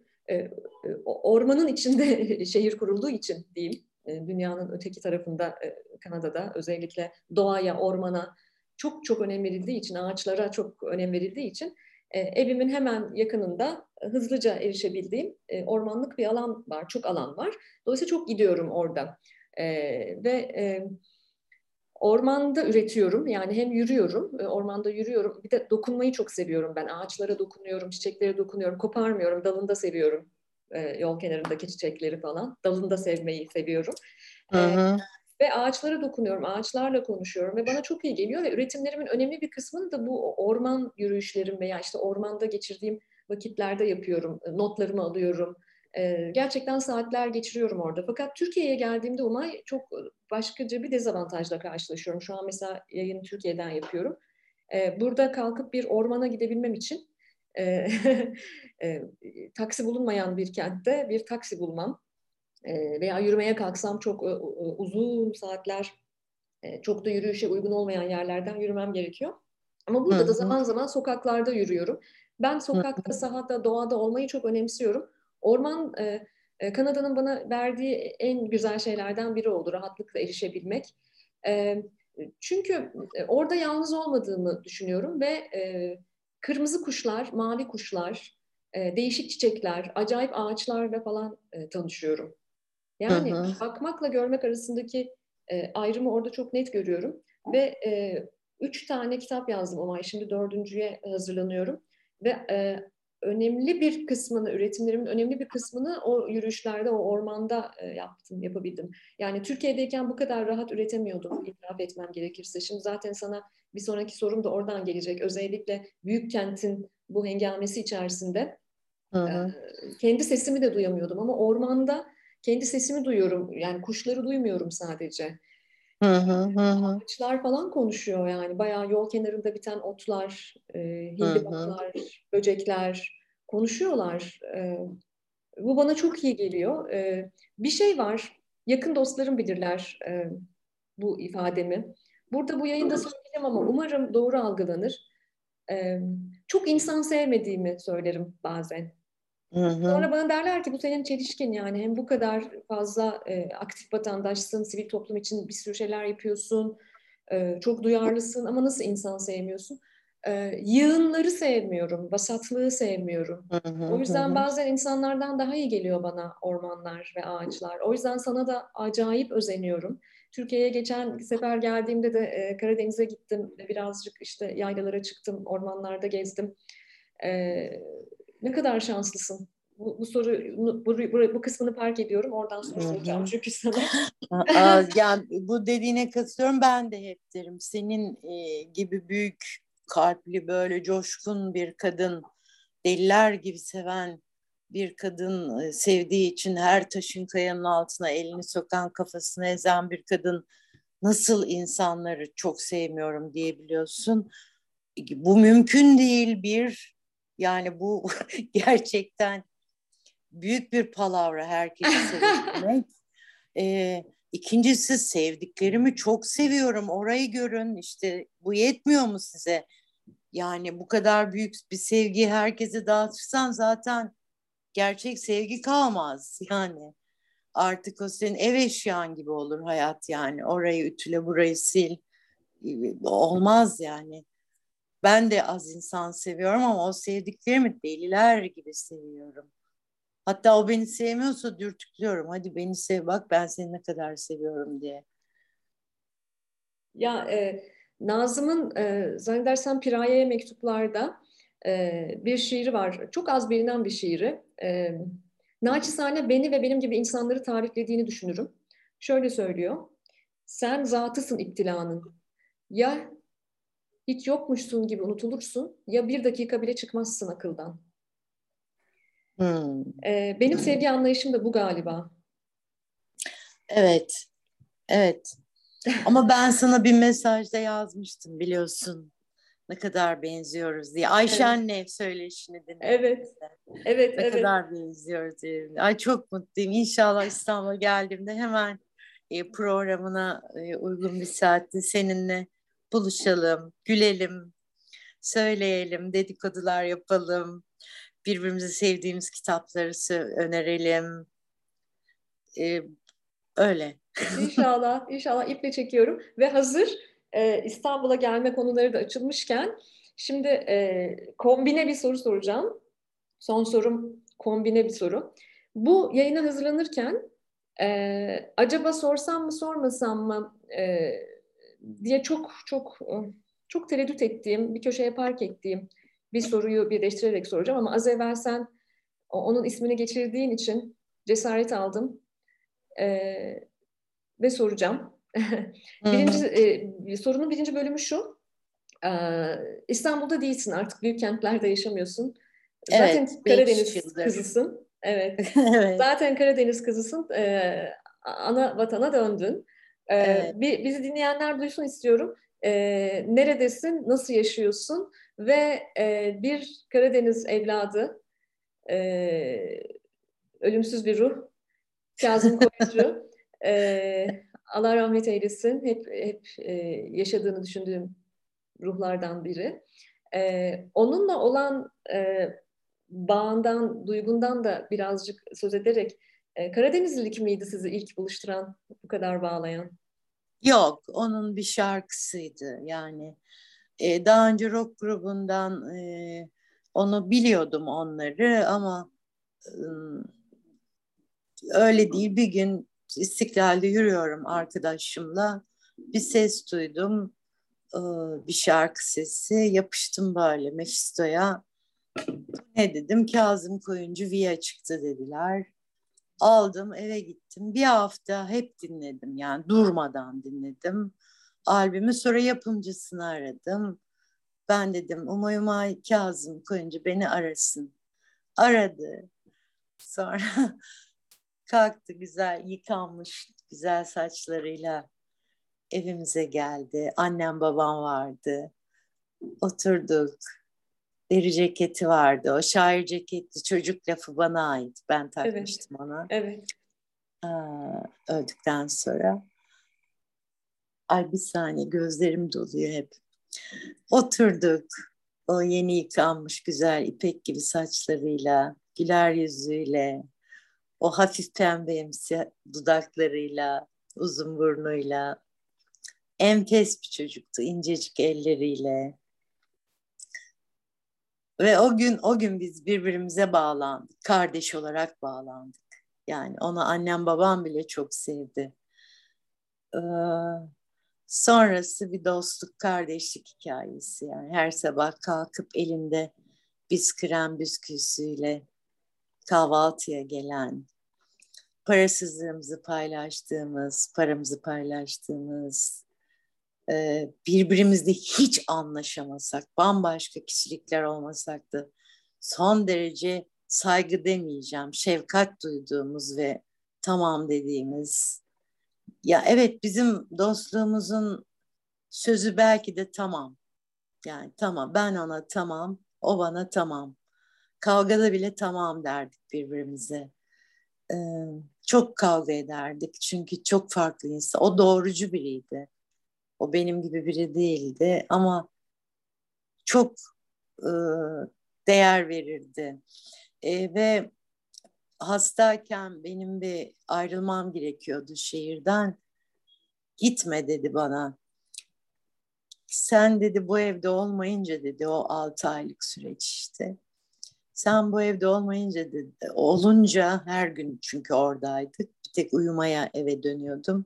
ormanın içinde şehir kurulduğu için diyeyim. Dünyanın öteki tarafında Kanada'da özellikle doğaya, ormana çok çok önem verildiği için, ağaçlara çok önem verildiği için evimin hemen yakınında hızlıca erişebildiğim ormanlık bir alan var, çok alan var. Dolayısıyla çok gidiyorum orada. Ve Ormanda üretiyorum yani hem yürüyorum, e, ormanda yürüyorum. Bir de dokunmayı çok seviyorum ben. Ağaçlara dokunuyorum, çiçeklere dokunuyorum, koparmıyorum. Dalında seviyorum e, yol kenarındaki çiçekleri falan. Dalında sevmeyi seviyorum. Hı hı. ve ağaçlara dokunuyorum, ağaçlarla konuşuyorum ve bana çok iyi geliyor ve üretimlerimin önemli bir kısmını da bu orman yürüyüşlerim veya işte ormanda geçirdiğim vakitlerde yapıyorum. Notlarımı alıyorum, gerçekten saatler geçiriyorum orada. Fakat Türkiye'ye geldiğimde Umay çok başkaca bir dezavantajla karşılaşıyorum. Şu an mesela yayını Türkiye'den yapıyorum. burada kalkıp bir ormana gidebilmem için taksi bulunmayan bir kentte bir taksi bulmam veya yürümeye kalksam çok uzun saatler çok da yürüyüşe uygun olmayan yerlerden yürümem gerekiyor. Ama burada da zaman zaman sokaklarda yürüyorum. Ben sokakta, sahada, doğada olmayı çok önemsiyorum. Orman e, e, Kanada'nın bana verdiği en güzel şeylerden biri oldu. Rahatlıkla erişebilmek. E, çünkü orada yalnız olmadığımı düşünüyorum ve e, kırmızı kuşlar, mavi kuşlar, e, değişik çiçekler, acayip ağaçlarla falan e, tanışıyorum. Yani hı hı. bakmakla görmek arasındaki e, ayrımı orada çok net görüyorum. Ve e, üç tane kitap yazdım ama şimdi dördüncüye hazırlanıyorum. Ve e, önemli bir kısmını, üretimlerimin önemli bir kısmını o yürüyüşlerde, o ormanda e, yaptım, yapabildim. Yani Türkiye'deyken bu kadar rahat üretemiyordum, itiraf etmem gerekirse. Şimdi zaten sana bir sonraki sorum da oradan gelecek. Özellikle büyük kentin bu hengamesi içerisinde hı hı. E, kendi sesimi de duyamıyordum ama ormanda kendi sesimi duyuyorum. Yani kuşları duymuyorum sadece. Hı hı hı. Ağaçlar falan konuşuyor yani. Bayağı yol kenarında biten otlar, e, hindibaklar, böcekler konuşuyorlar. E, bu bana çok iyi geliyor. E, bir şey var, yakın dostlarım bilirler e, bu ifademi. Burada bu yayında söyleyeceğim ama umarım doğru algılanır. E, çok insan sevmediğimi söylerim bazen. Hı hı. Sonra bana derler ki bu senin çelişkin yani hem bu kadar fazla e, aktif vatandaşsın, sivil toplum için bir sürü şeyler yapıyorsun, e, çok duyarlısın ama nasıl insan sevmiyorsun? E, yığınları sevmiyorum, vasatlığı sevmiyorum. Hı hı, o yüzden hı. bazen insanlardan daha iyi geliyor bana ormanlar ve ağaçlar. O yüzden sana da acayip özeniyorum. Türkiye'ye geçen sefer geldiğimde de e, Karadeniz'e gittim ve birazcık işte yaylalara çıktım, ormanlarda gezdim. E, ne kadar şanslısın. Bu, bu soru bu, bu, bu kısmını fark ediyorum. Oradan soru soracağım çünkü sana. yani bu dediğine katılıyorum. Ben de hep derim. Senin e, gibi büyük kalpli böyle coşkun bir kadın, deliler gibi seven bir kadın e, sevdiği için her taşın kayanın altına elini sokan kafasını ezen bir kadın nasıl insanları çok sevmiyorum diyebiliyorsun. Bu mümkün değil bir yani bu gerçekten büyük bir palavra herkesi sevebilmek. ee, ikincisi sevdiklerimi çok seviyorum. Orayı görün işte bu yetmiyor mu size? Yani bu kadar büyük bir sevgi herkese dağıtırsan zaten gerçek sevgi kalmaz yani. Artık o senin ev eşyan gibi olur hayat yani. Orayı ütüle burayı sil. Olmaz yani. Ben de az insan seviyorum ama o sevdiklerimi deliler gibi seviyorum. Hatta o beni sevmiyorsa dürtüklüyorum. Hadi beni sev bak ben seni ne kadar seviyorum diye. Ya e, Nazım'ın e, zannedersem Piraye'ye mektuplarda e, bir şiiri var. Çok az bilinen bir şiiri. E, naçizane beni ve benim gibi insanları tariflediğini düşünürüm. Şöyle söylüyor. Sen zatısın iptilanın. Ya hiç yokmuşsun gibi unutulursun ya bir dakika bile çıkmazsın akıldan. Hmm. Ee, benim sevgi anlayışım da bu galiba. Evet, evet. Ama ben sana bir mesajda yazmıştım biliyorsun. Ne kadar benziyoruz diye. Ayşe evet. anne söyleşini dinledim. Evet. Evet, ne evet. kadar benziyoruz diye. Ay çok mutluyum. İnşallah İstanbul'a geldiğimde hemen e, programına e, uygun bir saatte seninle buluşalım, gülelim, söyleyelim, dedikodular yapalım. birbirimizi sevdiğimiz kitapları önerelim. Ee, öyle. İnşallah, inşallah iple çekiyorum. Ve hazır e, İstanbul'a gelme konuları da açılmışken şimdi e, kombine bir soru soracağım. Son sorum kombine bir soru. Bu yayına hazırlanırken e, acaba sorsam mı sormasam mı e, diye çok çok çok tereddüt ettiğim, bir köşeye park ettiğim bir soruyu birleştirerek soracağım ama az evvel sen onun ismini geçirdiğin için cesaret aldım e, ve soracağım. birinci e, sorunun birinci bölümü şu. E, İstanbul'da değilsin artık büyük kentlerde yaşamıyorsun. Zaten evet, Karadeniz kızısın. Evet. evet. Zaten Karadeniz kızısın. E, ana vatana döndün. E, evet. Bizi dinleyenler duysun istiyorum. E, neredesin, nasıl yaşıyorsun ve e, bir Karadeniz evladı, e, ölümsüz bir ruh, Kazım Koyuncu, e, Allah rahmet eylesin, hep hep e, yaşadığını düşündüğüm ruhlardan biri. E, onunla olan e, bağından, duygundan da birazcık söz ederek e, Karadenizlilik miydi sizi ilk buluşturan, bu kadar bağlayan? Yok, onun bir şarkısıydı yani. E, daha önce rock grubundan e, onu biliyordum onları ama e, öyle değil. Bir gün İstiklal'de yürüyorum arkadaşımla. Bir ses duydum. E, bir şarkı sesi. Yapıştım böyle Mephisto'ya. Ne dedim? Kazım Koyuncu Via çıktı dediler aldım eve gittim. Bir hafta hep dinledim yani durmadan dinledim. Albümü sonra yapımcısını aradım. Ben dedim Umay Umay Kazım koyunca beni arasın. Aradı. Sonra kalktı güzel yıkanmış güzel saçlarıyla evimize geldi. Annem babam vardı. Oturduk deri ceketi vardı. O şair ceketli çocuk lafı bana ait. Ben takmıştım evet. ona. Evet. Aa, öldükten sonra. Ay bir saniye gözlerim doluyor hep. Oturduk. O yeni yıkanmış güzel ipek gibi saçlarıyla, güler yüzüyle, o hafif pembemsi dudaklarıyla, uzun burnuyla, enfes bir çocuktu, incecik elleriyle. Ve o gün o gün biz birbirimize bağlandık. Kardeş olarak bağlandık. Yani onu annem babam bile çok sevdi. Ee, sonrası bir dostluk, kardeşlik hikayesi. Yani her sabah kalkıp elinde biskrem bisküvisiyle kahvaltıya gelen, parasızlığımızı paylaştığımız, paramızı paylaştığımız, e, birbirimizle hiç anlaşamasak, bambaşka kişilikler olmasak da son derece saygı demeyeceğim, şefkat duyduğumuz ve tamam dediğimiz. Ya evet bizim dostluğumuzun sözü belki de tamam. Yani tamam ben ona tamam, o bana tamam. Kavgada bile tamam derdik birbirimize. Ee, çok kavga ederdik çünkü çok farklı insan. O doğrucu biriydi. O benim gibi biri değildi ama çok e, değer verirdi. E, ve hastayken benim bir ayrılmam gerekiyordu şehirden. Gitme dedi bana. Sen dedi bu evde olmayınca dedi o altı aylık süreç işte. Sen bu evde olmayınca dedi olunca her gün çünkü oradaydık. Bir tek uyumaya eve dönüyordum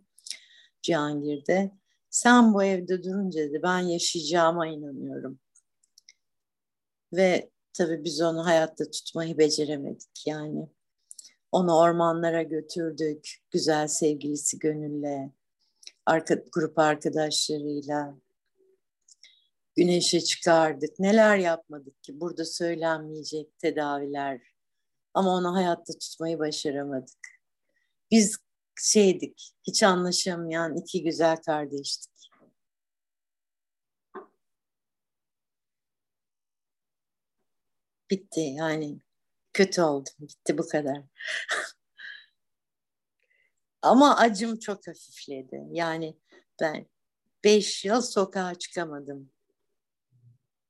Cihangir'de. Sen bu evde durunca dedi ben yaşayacağıma inanıyorum. Ve tabii biz onu hayatta tutmayı beceremedik yani. Onu ormanlara götürdük, güzel sevgilisi Gönül'le, arka, grup arkadaşlarıyla. Güneşe çıkardık. Neler yapmadık ki burada söylenmeyecek tedaviler. Ama onu hayatta tutmayı başaramadık. Biz şeydik, hiç anlaşamayan iki güzel kardeştik. Bitti yani kötü oldum, bitti bu kadar. Ama acım çok hafifledi. Yani ben beş yıl sokağa çıkamadım.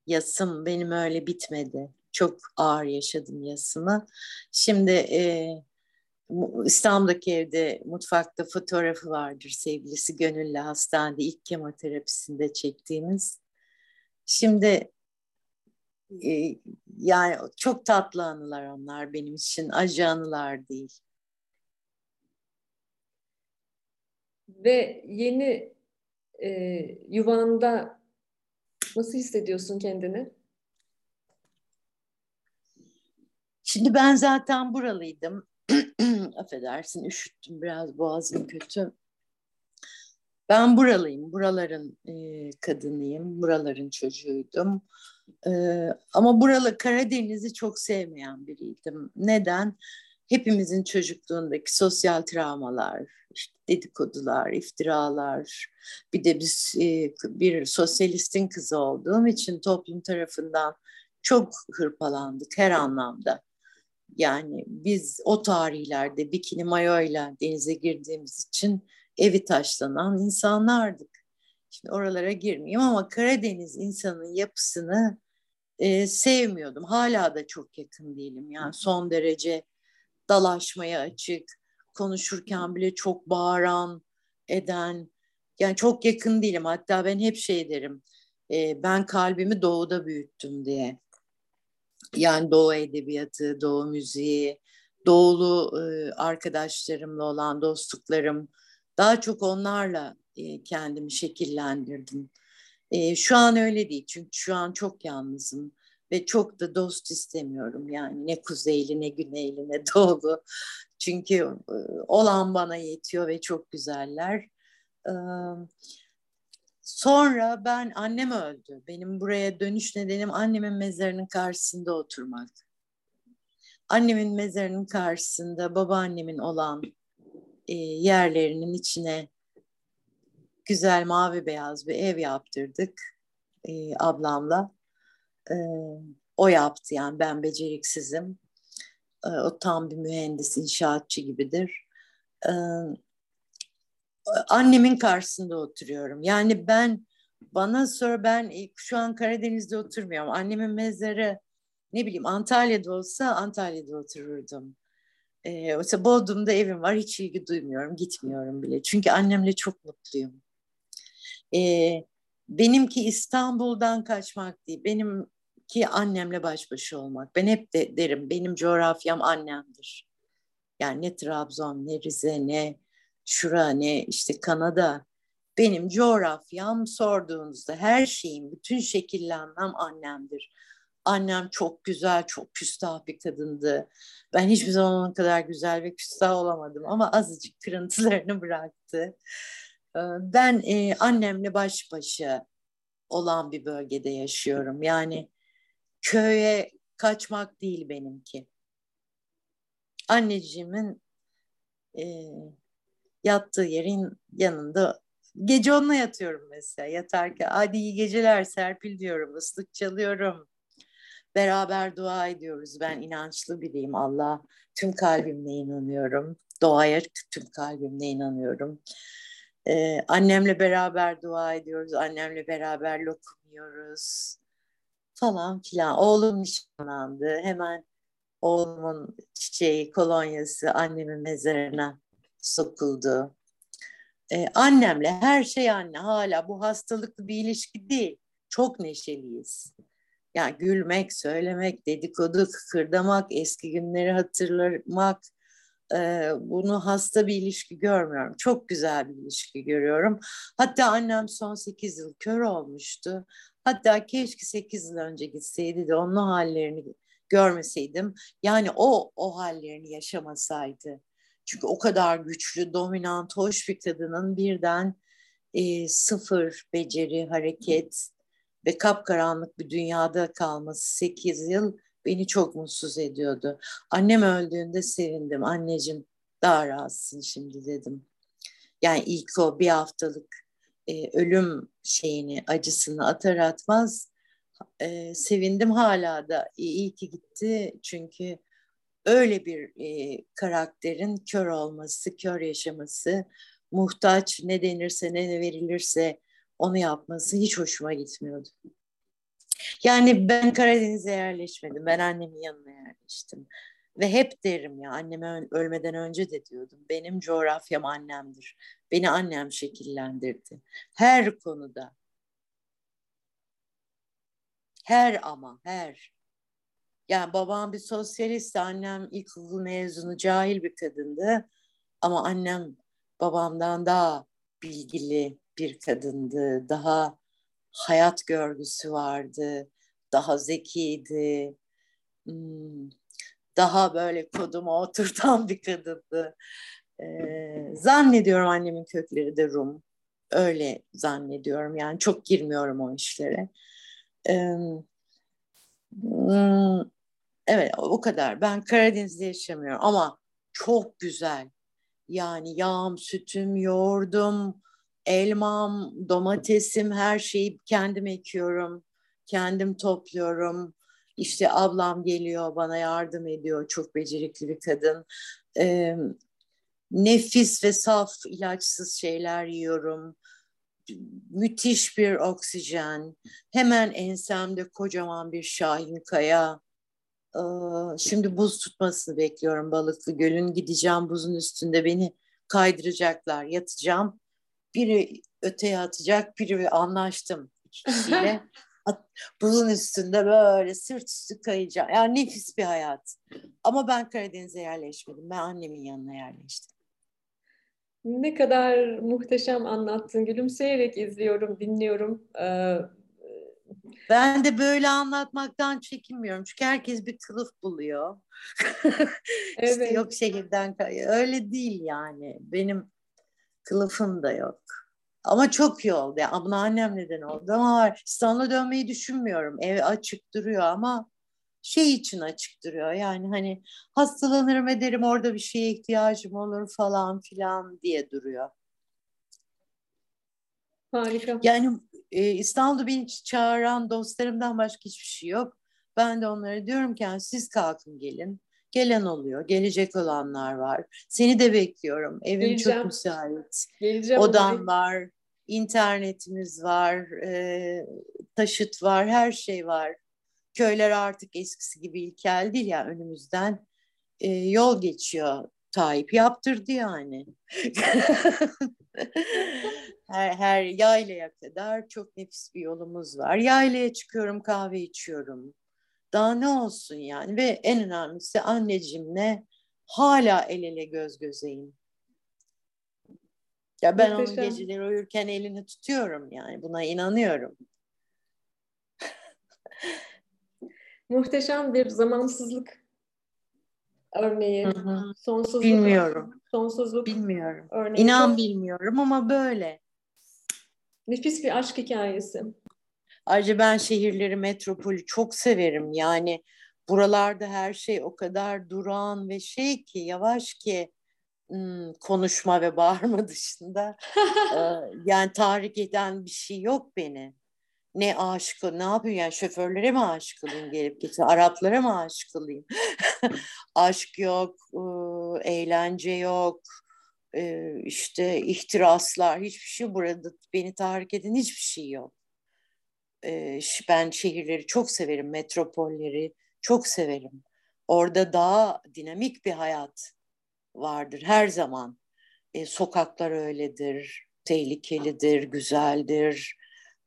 Yasım benim öyle bitmedi. çok ağır yaşadım yasımı. Şimdi e, İstanbul'daki evde mutfakta fotoğrafı vardır sevgilisi Gönüllü hastanede ilk kemoterapisinde çektiğimiz. Şimdi e, yani çok tatlı anılar onlar benim için acı anılar değil. Ve yeni e, yuvanda nasıl hissediyorsun kendini? Şimdi ben zaten buralıydım. Affedersin üşüttüm biraz boğazım kötü. Ben buralıyım, buraların e, kadınıyım, buraların çocuğuydum. E, ama buralı Karadeniz'i çok sevmeyen biriydim. Neden? Hepimizin çocukluğundaki sosyal travmalar, işte dedikodular, iftiralar. Bir de biz e, bir sosyalistin kızı olduğum için toplum tarafından çok hırpalandık her anlamda. Yani biz o tarihlerde bikini mayoyla denize girdiğimiz için evi taşlanan insanlardık. Şimdi oralara girmeyeyim ama Karadeniz insanın yapısını e, sevmiyordum. Hala da çok yakın değilim. Yani son derece dalaşmaya açık, konuşurken bile çok bağıran, eden. Yani çok yakın değilim. Hatta ben hep şey derim. E, ben kalbimi doğuda büyüttüm diye. Yani Doğu Edebiyatı, Doğu Müziği, Doğulu e, arkadaşlarımla olan dostluklarım, daha çok onlarla e, kendimi şekillendirdim. E, şu an öyle değil çünkü şu an çok yalnızım ve çok da dost istemiyorum yani ne kuzeyli ne güneyli ne doğulu. Çünkü olan bana yetiyor ve çok güzeller. E, Sonra ben annem öldü. Benim buraya dönüş nedenim annemin mezarının karşısında oturmak. Annemin mezarının karşısında babaannemin olan e, yerlerinin içine güzel mavi beyaz bir ev yaptırdık e, ablamla. E, o yaptı yani ben beceriksizim. E, o tam bir mühendis, inşaatçı gibidir. E, annemin karşısında oturuyorum. Yani ben bana sonra ben şu an Karadeniz'de oturmuyorum. Annemin mezarı ne bileyim Antalya'da olsa Antalya'da otururdum. Ee, mesela Bodrum'da evim var hiç ilgi duymuyorum gitmiyorum bile. Çünkü annemle çok mutluyum. Ee, benimki İstanbul'dan kaçmak değil. Benimki annemle baş başa olmak. Ben hep de derim benim coğrafyam annemdir. Yani ne Trabzon ne Rize ne şura ne işte Kanada benim coğrafyam sorduğunuzda her şeyim, bütün şekillenmem annemdir. Annem çok güzel, çok küstah bir kadındı. Ben hiçbir zaman onun kadar güzel ve küstah olamadım ama azıcık kırıntılarını bıraktı. Ee, ben e, annemle baş başa olan bir bölgede yaşıyorum. Yani köye kaçmak değil benimki. Anneciğimin e, yattığı yerin yanında gece onunla yatıyorum mesela yatarken. Hadi iyi geceler Serpil diyorum, ıslık çalıyorum. Beraber dua ediyoruz. Ben inançlı biriyim. Allah tüm kalbimle inanıyorum. Doğaya tüm kalbimle inanıyorum. Ee, annemle beraber dua ediyoruz. Annemle beraber lokum yiyoruz. Falan filan. Oğlum nişanlandı. Hemen oğlumun çiçeği, kolonyası annemin mezarına sokuldu. Ee, annemle her şey anne hala bu hastalıklı bir ilişki değil. Çok neşeliyiz. Yani gülmek, söylemek, dedikodu, kıkırdamak, eski günleri hatırlamak, e, bunu hasta bir ilişki görmüyorum. Çok güzel bir ilişki görüyorum. Hatta annem son 8 yıl kör olmuştu. Hatta keşke 8 yıl önce gitseydi de onun hallerini görmeseydim. Yani o o hallerini yaşamasaydı. Çünkü o kadar güçlü, dominant, hoş bir kadının birden e, sıfır beceri, hareket ve kapkaranlık bir dünyada kalması 8 yıl beni çok mutsuz ediyordu. Annem öldüğünde sevindim. Anneciğim daha rahatsın şimdi dedim. Yani ilk o bir haftalık e, ölüm şeyini, acısını atar atmaz e, sevindim hala da. İyi, iyi ki gitti çünkü öyle bir e, karakterin kör olması, kör yaşaması, muhtaç ne denirse ne verilirse onu yapması hiç hoşuma gitmiyordu. Yani ben Karadeniz'e yerleşmedim. Ben annemin yanına yerleştim. Ve hep derim ya anneme ölmeden önce de diyordum. Benim coğrafyam annemdir. Beni annem şekillendirdi. Her konuda. Her ama her. Yani babam bir sosyalist, annem ilkokul mezunu, cahil bir kadındı. Ama annem babamdan daha bilgili bir kadındı. Daha hayat görgüsü vardı. Daha zekiydi. Hmm, daha böyle koduma oturtan bir kadındı. Ee, zannediyorum annemin kökleri de Rum. Öyle zannediyorum. Yani çok girmiyorum o işlere. Ee, hmm, evet o kadar. Ben Karadeniz'de yaşamıyorum ama çok güzel. Yani yağım, sütüm, yoğurdum, elmam, domatesim her şeyi kendim ekiyorum. Kendim topluyorum. İşte ablam geliyor bana yardım ediyor. Çok becerikli bir kadın. Ee, nefis ve saf ilaçsız şeyler yiyorum. Müthiş bir oksijen. Hemen ensemde kocaman bir şahin kaya. Şimdi buz tutmasını bekliyorum Balıklı Göl'ün. Gideceğim buzun üstünde beni kaydıracaklar. Yatacağım. Biri öteye atacak, biri anlaştım iki kişiyle. buzun üstünde böyle sırt üstü kayacağım. Yani nefis bir hayat. Ama ben Karadeniz'e yerleşmedim. Ben annemin yanına yerleştim. Ne kadar muhteşem anlattın. Gülümseyerek izliyorum, dinliyorum. Ee, ben de böyle anlatmaktan çekinmiyorum. Çünkü herkes bir kılıf buluyor. evet. işte yok şehirden öyle değil yani. Benim kılıfım da yok. Ama çok iyi oldu. Yani bunu annem neden oldu ama İstanbul'a dönmeyi düşünmüyorum. Ev açık duruyor ama şey için açık duruyor. Yani hani hastalanırım ederim orada bir şeye ihtiyacım olur falan filan diye duruyor. Harika. Yani e, İstanbul'da beni çağıran dostlarımdan başka hiçbir şey yok. Ben de onlara diyorum ki yani siz kalkın gelin. Gelen oluyor, gelecek olanlar var. Seni de bekliyorum. Evim Geleceğim. çok müsait. Geleceğim Odam oraya. var, internetimiz var, e, taşıt var, her şey var. Köyler artık eskisi gibi ilkel değil ya önümüzden e, yol geçiyor. Tayyip yaptırdı yani. her, her yaylaya kadar çok nefis bir yolumuz var. Yaylaya çıkıyorum, kahve içiyorum. Daha ne olsun yani ve en önemlisi anneciğimle hala el ele göz gözeyim. Ya ben Muhteşem. onun geceleri uyurken elini tutuyorum yani buna inanıyorum. Muhteşem bir zamansızlık örneği. Hı hı. Sonsuzluk. Bilmiyorum. Sonsuzluk. Bilmiyorum. Örneği. İnan bilmiyorum ama böyle. Nefis bir aşk hikayesi. Ayrıca ben şehirleri, metropolü çok severim. Yani buralarda her şey o kadar duran ve şey ki yavaş ki hmm, konuşma ve bağırma dışında yani tahrik eden bir şey yok beni. Ne aşık, ne yapayım yani şoförlere mi aşık olayım gelip geçen, Araplara mı aşık olayım? Aşk yok, eğlence yok, işte ihtiraslar, hiçbir şey burada beni tahrik eden hiçbir şey yok ben şehirleri çok severim, metropolleri çok severim. Orada daha dinamik bir hayat vardır her zaman. Sokaklar öyledir, tehlikelidir, güzeldir,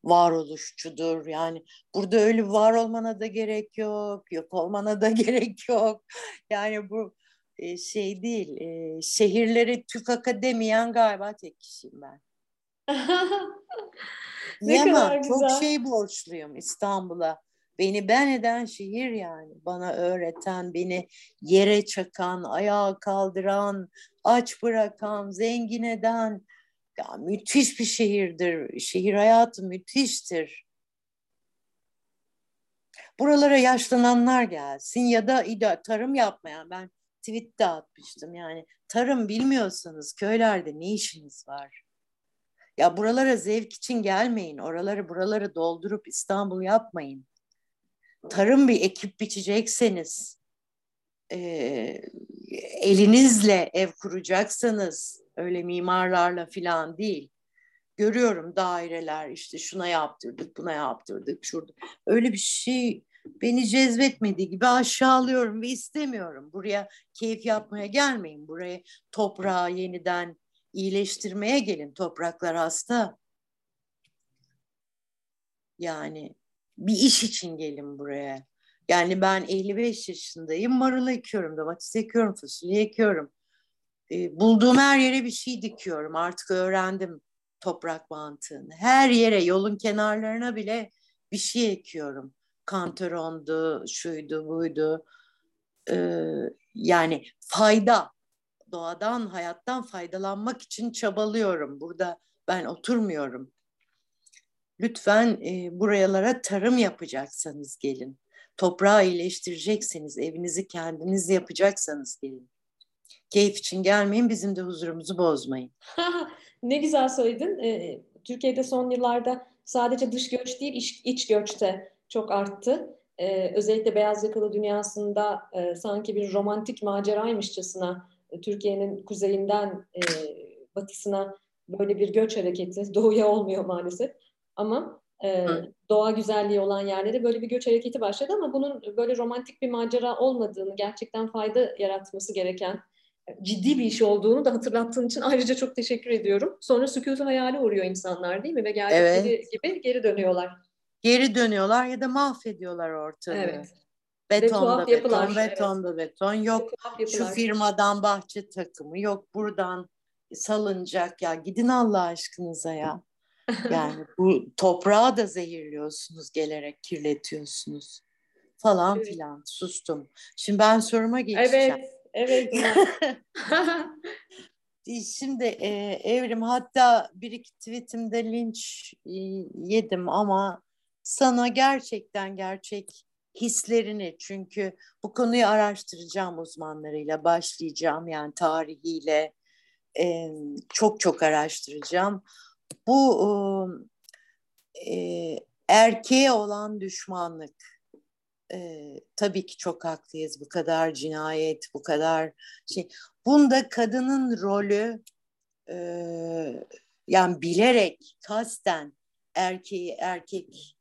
varoluşçudur. Yani burada öyle var olmana da gerek yok, yok olmana da gerek yok. Yani bu e, şey değil, e, şehirleri tükaka demeyen galiba tek kişiyim ben. ne Yama, kadar güzel. Çok şey borçluyum İstanbul'a. Beni ben eden şehir yani. Bana öğreten, beni yere çakan, ayağa kaldıran, aç bırakan, zengin eden. Ya, müthiş bir şehirdir. Şehir hayatı müthiştir. Buralara yaşlananlar gelsin ya da tarım yapmayan. Ben tweet atmıştım yani. Tarım bilmiyorsanız köylerde ne işiniz var? Ya buralara zevk için gelmeyin. Oraları buraları doldurup İstanbul yapmayın. Tarım bir ekip biçecekseniz, e, elinizle ev kuracaksanız, öyle mimarlarla filan değil. görüyorum daireler işte şuna yaptırdık, buna yaptırdık, şurada. Öyle bir şey beni cezbetmediği gibi aşağılıyorum ve istemiyorum. Buraya keyif yapmaya gelmeyin. Buraya toprağı yeniden iyileştirmeye gelin. Topraklar hasta. Yani bir iş için gelin buraya. Yani ben 55 yaşındayım. Marul ekiyorum, domates ekiyorum, fasulye ekiyorum. E, bulduğum her yere bir şey dikiyorum. Artık öğrendim toprak mantığını. Her yere, yolun kenarlarına bile bir şey ekiyorum. Kantarondu, şuydu, buydu. Ee, yani fayda, doğadan, hayattan faydalanmak için çabalıyorum. Burada ben oturmuyorum. Lütfen e, buralara tarım yapacaksanız gelin. Toprağı iyileştirecekseniz, evinizi kendiniz yapacaksanız gelin. Keyif için gelmeyin, bizim de huzurumuzu bozmayın. ne güzel söyledin. Ee, Türkiye'de son yıllarda sadece dış göç değil, iç, iç göç de çok arttı. Ee, özellikle beyaz yakalı dünyasında e, sanki bir romantik maceraymışçasına e, Türkiye'nin kuzeyinden e, batısına böyle bir göç hareketi doğuya olmuyor maalesef. Ama e, doğa güzelliği olan yerlere böyle bir göç hareketi başladı ama bunun böyle romantik bir macera olmadığını, gerçekten fayda yaratması gereken ciddi bir iş olduğunu da hatırlattığın için ayrıca çok teşekkür ediyorum. Sonra sükutu hayali uğruyor insanlar değil mi? Ve geldikleri evet. gibi geri dönüyorlar. Geri dönüyorlar ya da mahvediyorlar ortalığı. Evet. Betonda beton, yapılar, betonda evet. beton. Yok şu firmadan bahçe takımı, yok buradan salınacak ya. Gidin Allah aşkınıza ya. Yani bu toprağı da zehirliyorsunuz gelerek kirletiyorsunuz falan evet. filan. Sustum. Şimdi ben soruma geçeceğim. Evet. Evet. Şimdi e, Evrim hatta bir iki tweetimde linç e, yedim ama sana gerçekten gerçek hislerini çünkü bu konuyu araştıracağım uzmanlarıyla başlayacağım yani tarihiyle e, çok çok araştıracağım. Bu e, erkeğe olan düşmanlık e, tabii ki çok haklıyız bu kadar cinayet bu kadar şey bunda kadının rolü e, yani bilerek kasten erkeği erkek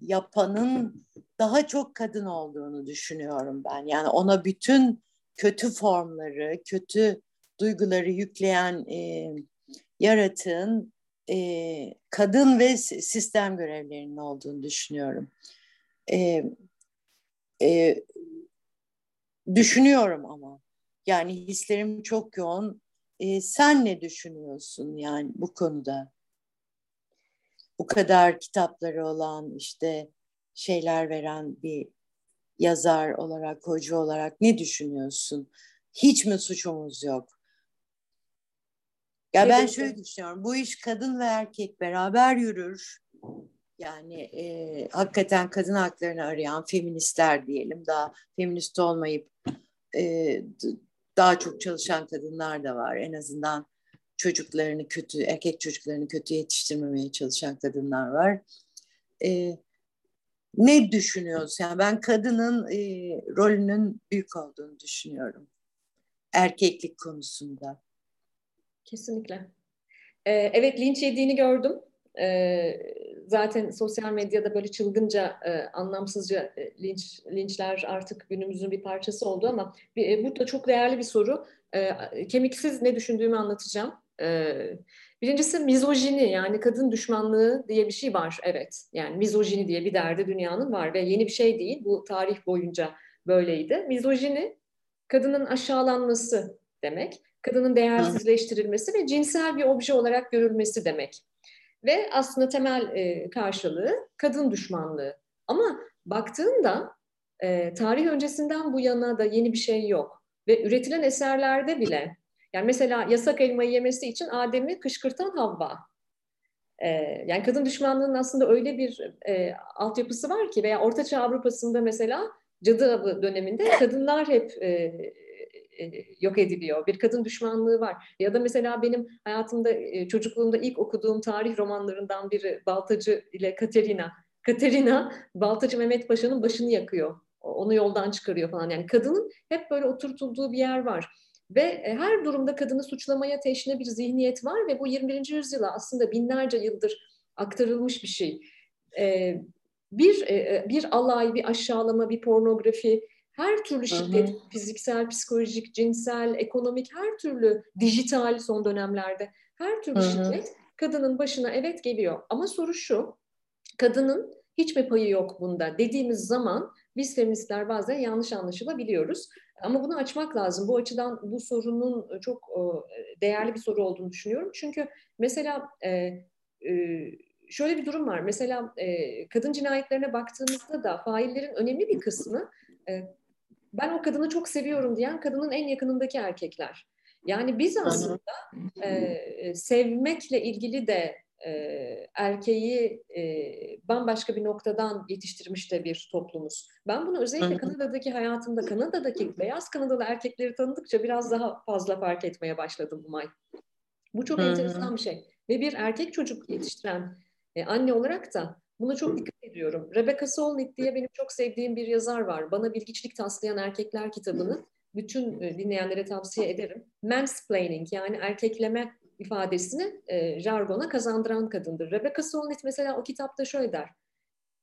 yapanın daha çok kadın olduğunu düşünüyorum ben. Yani ona bütün kötü formları, kötü duyguları yükleyen e, yaratığın e, kadın ve sistem görevlerinin olduğunu düşünüyorum. E, e, düşünüyorum ama yani hislerim çok yoğun. E, sen ne düşünüyorsun yani bu konuda? Bu kadar kitapları olan işte şeyler veren bir yazar olarak, hoca olarak ne düşünüyorsun? Hiç mi suçumuz yok? Ya ben şöyle düşünüyorum. Bu iş kadın ve erkek beraber yürür. Yani e, hakikaten kadın haklarını arayan feministler diyelim. Daha feminist olmayıp e, daha çok çalışan kadınlar da var. En azından çocuklarını kötü, erkek çocuklarını kötü yetiştirmemeye çalışan kadınlar var. E, ne düşünüyorsun? Yani ben kadının e, rolünün büyük olduğunu düşünüyorum. Erkeklik konusunda. Kesinlikle. Ee, evet linç yediğini gördüm. Ee, zaten sosyal medyada böyle çılgınca, e, anlamsızca e, linç linçler artık günümüzün bir parçası oldu ama bir, e, burada çok değerli bir soru. E, kemiksiz ne düşündüğümü anlatacağım. E, birincisi mizojini yani kadın düşmanlığı diye bir şey var. Evet yani mizojini diye bir derdi dünyanın var ve yeni bir şey değil. Bu tarih boyunca böyleydi. Mizojini kadının aşağılanması demek. Kadının değersizleştirilmesi ve cinsel bir obje olarak görülmesi demek. Ve aslında temel e, karşılığı kadın düşmanlığı. Ama baktığında e, tarih öncesinden bu yana da yeni bir şey yok. Ve üretilen eserlerde bile, yani mesela yasak elmayı yemesi için Adem'i kışkırtan Havva. E, yani kadın düşmanlığının aslında öyle bir e, altyapısı var ki veya Ortaçağ Avrupa'sında mesela cadı döneminde kadınlar hep e, yok ediliyor. Bir kadın düşmanlığı var. Ya da mesela benim hayatımda e, çocukluğumda ilk okuduğum tarih romanlarından biri Baltacı ile Katerina. Katerina Baltacı Mehmet Paşa'nın başını yakıyor. Onu yoldan çıkarıyor falan. Yani kadının hep böyle oturtulduğu bir yer var. Ve e, her durumda kadını suçlamaya teşne bir zihniyet var ve bu 21. yüzyıla aslında binlerce yıldır aktarılmış bir şey. E, bir e, bir alay, bir aşağılama, bir pornografi, her türlü şiddet, hı hı. fiziksel, psikolojik, cinsel, ekonomik, her türlü dijital son dönemlerde her türlü hı hı. şiddet kadının başına evet geliyor. Ama soru şu, kadının hiç mi payı yok bunda dediğimiz zaman biz feministler bazen yanlış anlaşılabiliyoruz. Ama bunu açmak lazım. Bu açıdan bu sorunun çok değerli bir soru olduğunu düşünüyorum. Çünkü mesela e, e, şöyle bir durum var. Mesela e, kadın cinayetlerine baktığımızda da faillerin önemli bir kısmı ben o kadını çok seviyorum diyen kadının en yakınındaki erkekler. Yani biz aslında e, sevmekle ilgili de e, erkeği e, bambaşka bir noktadan yetiştirmiş de bir toplumuz. Ben bunu özellikle Kanada'daki hayatımda, Kanada'daki beyaz Kanadalı erkekleri tanıdıkça biraz daha fazla fark etmeye başladım Umay. Bu çok enteresan bir şey. Ve bir erkek çocuk yetiştiren e, anne olarak da buna çok dikkat ediyorum. Rebecca Solnit diye benim çok sevdiğim bir yazar var. Bana bilgiçlik taslayan erkekler kitabını bütün dinleyenlere tavsiye ederim. Mansplaining yani erkekleme ifadesini e, jargona kazandıran kadındır. Rebecca Solnit mesela o kitapta şöyle der.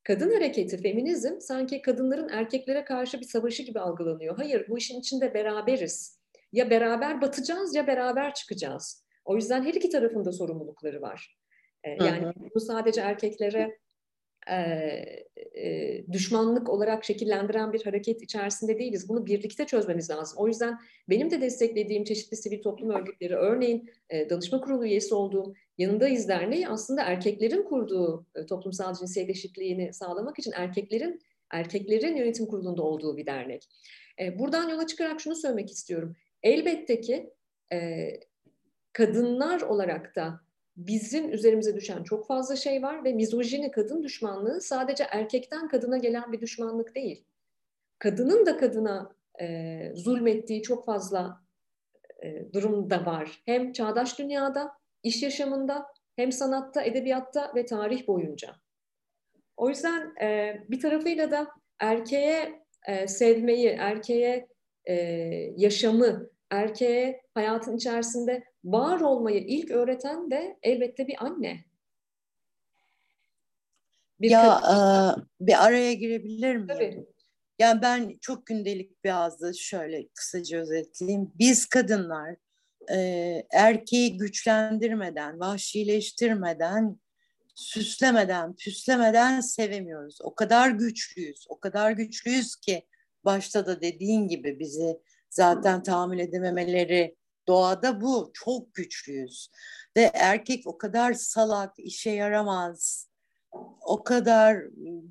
Kadın hareketi, feminizm sanki kadınların erkeklere karşı bir savaşı gibi algılanıyor. Hayır, bu işin içinde beraberiz. Ya beraber batacağız ya beraber çıkacağız. O yüzden her iki tarafında sorumlulukları var. E, yani bu sadece erkeklere e, düşmanlık olarak şekillendiren bir hareket içerisinde değiliz. Bunu birlikte çözmemiz lazım. O yüzden benim de desteklediğim çeşitli sivil toplum örgütleri, örneğin e, danışma kurulu üyesi olduğum Yanındayız Derneği aslında erkeklerin kurduğu e, toplumsal cinsiyet eşitliğini sağlamak için erkeklerin erkeklerin yönetim kurulunda olduğu bir dernek. E, buradan yola çıkarak şunu söylemek istiyorum. Elbette ki e, kadınlar olarak da bizim üzerimize düşen çok fazla şey var ve mizojini kadın düşmanlığı sadece erkekten kadına gelen bir düşmanlık değil. Kadının da kadına e, zulmettiği çok fazla e, durum da var. Hem çağdaş dünyada, iş yaşamında, hem sanatta, edebiyatta ve tarih boyunca. O yüzden e, bir tarafıyla da erkeğe e, sevmeyi, erkeğe e, yaşamı, erkeğe hayatın içerisinde var olmayı ilk öğreten de elbette bir anne. Bir ya e, bir araya girebilir miyim? Tabii. Yani ben çok gündelik bir ağızda şöyle kısaca özetleyeyim. Biz kadınlar e, erkeği güçlendirmeden, vahşileştirmeden, süslemeden, püslemeden sevemiyoruz. O kadar güçlüyüz, o kadar güçlüyüz ki başta da dediğin gibi bizi zaten tahammül edememeleri doğada bu. Çok güçlüyüz. Ve erkek o kadar salak, işe yaramaz, o kadar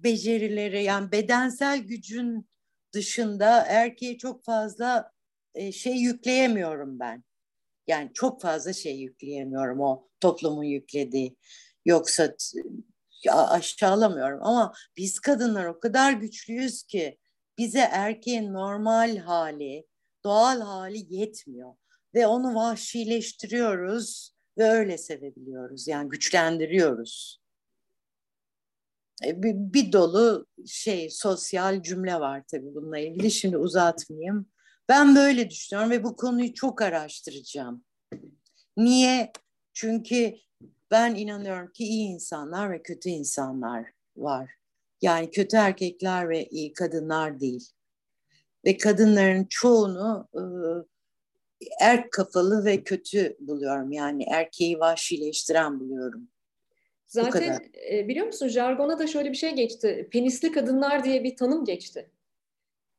becerileri yani bedensel gücün dışında erkeğe çok fazla e, şey yükleyemiyorum ben. Yani çok fazla şey yükleyemiyorum o toplumun yüklediği. Yoksa aşağılamıyorum ama biz kadınlar o kadar güçlüyüz ki bize erkeğin normal hali, doğal hali yetmiyor ve onu vahşileştiriyoruz ve öyle sevebiliyoruz. Yani güçlendiriyoruz. E, bir, bir dolu şey sosyal cümle var tabii bununla ilgili. Şimdi uzatmayayım. Ben böyle düşünüyorum ve bu konuyu çok araştıracağım. Niye? Çünkü ben inanıyorum ki iyi insanlar ve kötü insanlar var. Yani kötü erkekler ve iyi kadınlar değil. Ve kadınların çoğunu e, erk kafalı ve kötü buluyorum. Yani erkeği vahşileştiren buluyorum. Zaten e, biliyor musun jargona da şöyle bir şey geçti. Penisli kadınlar diye bir tanım geçti.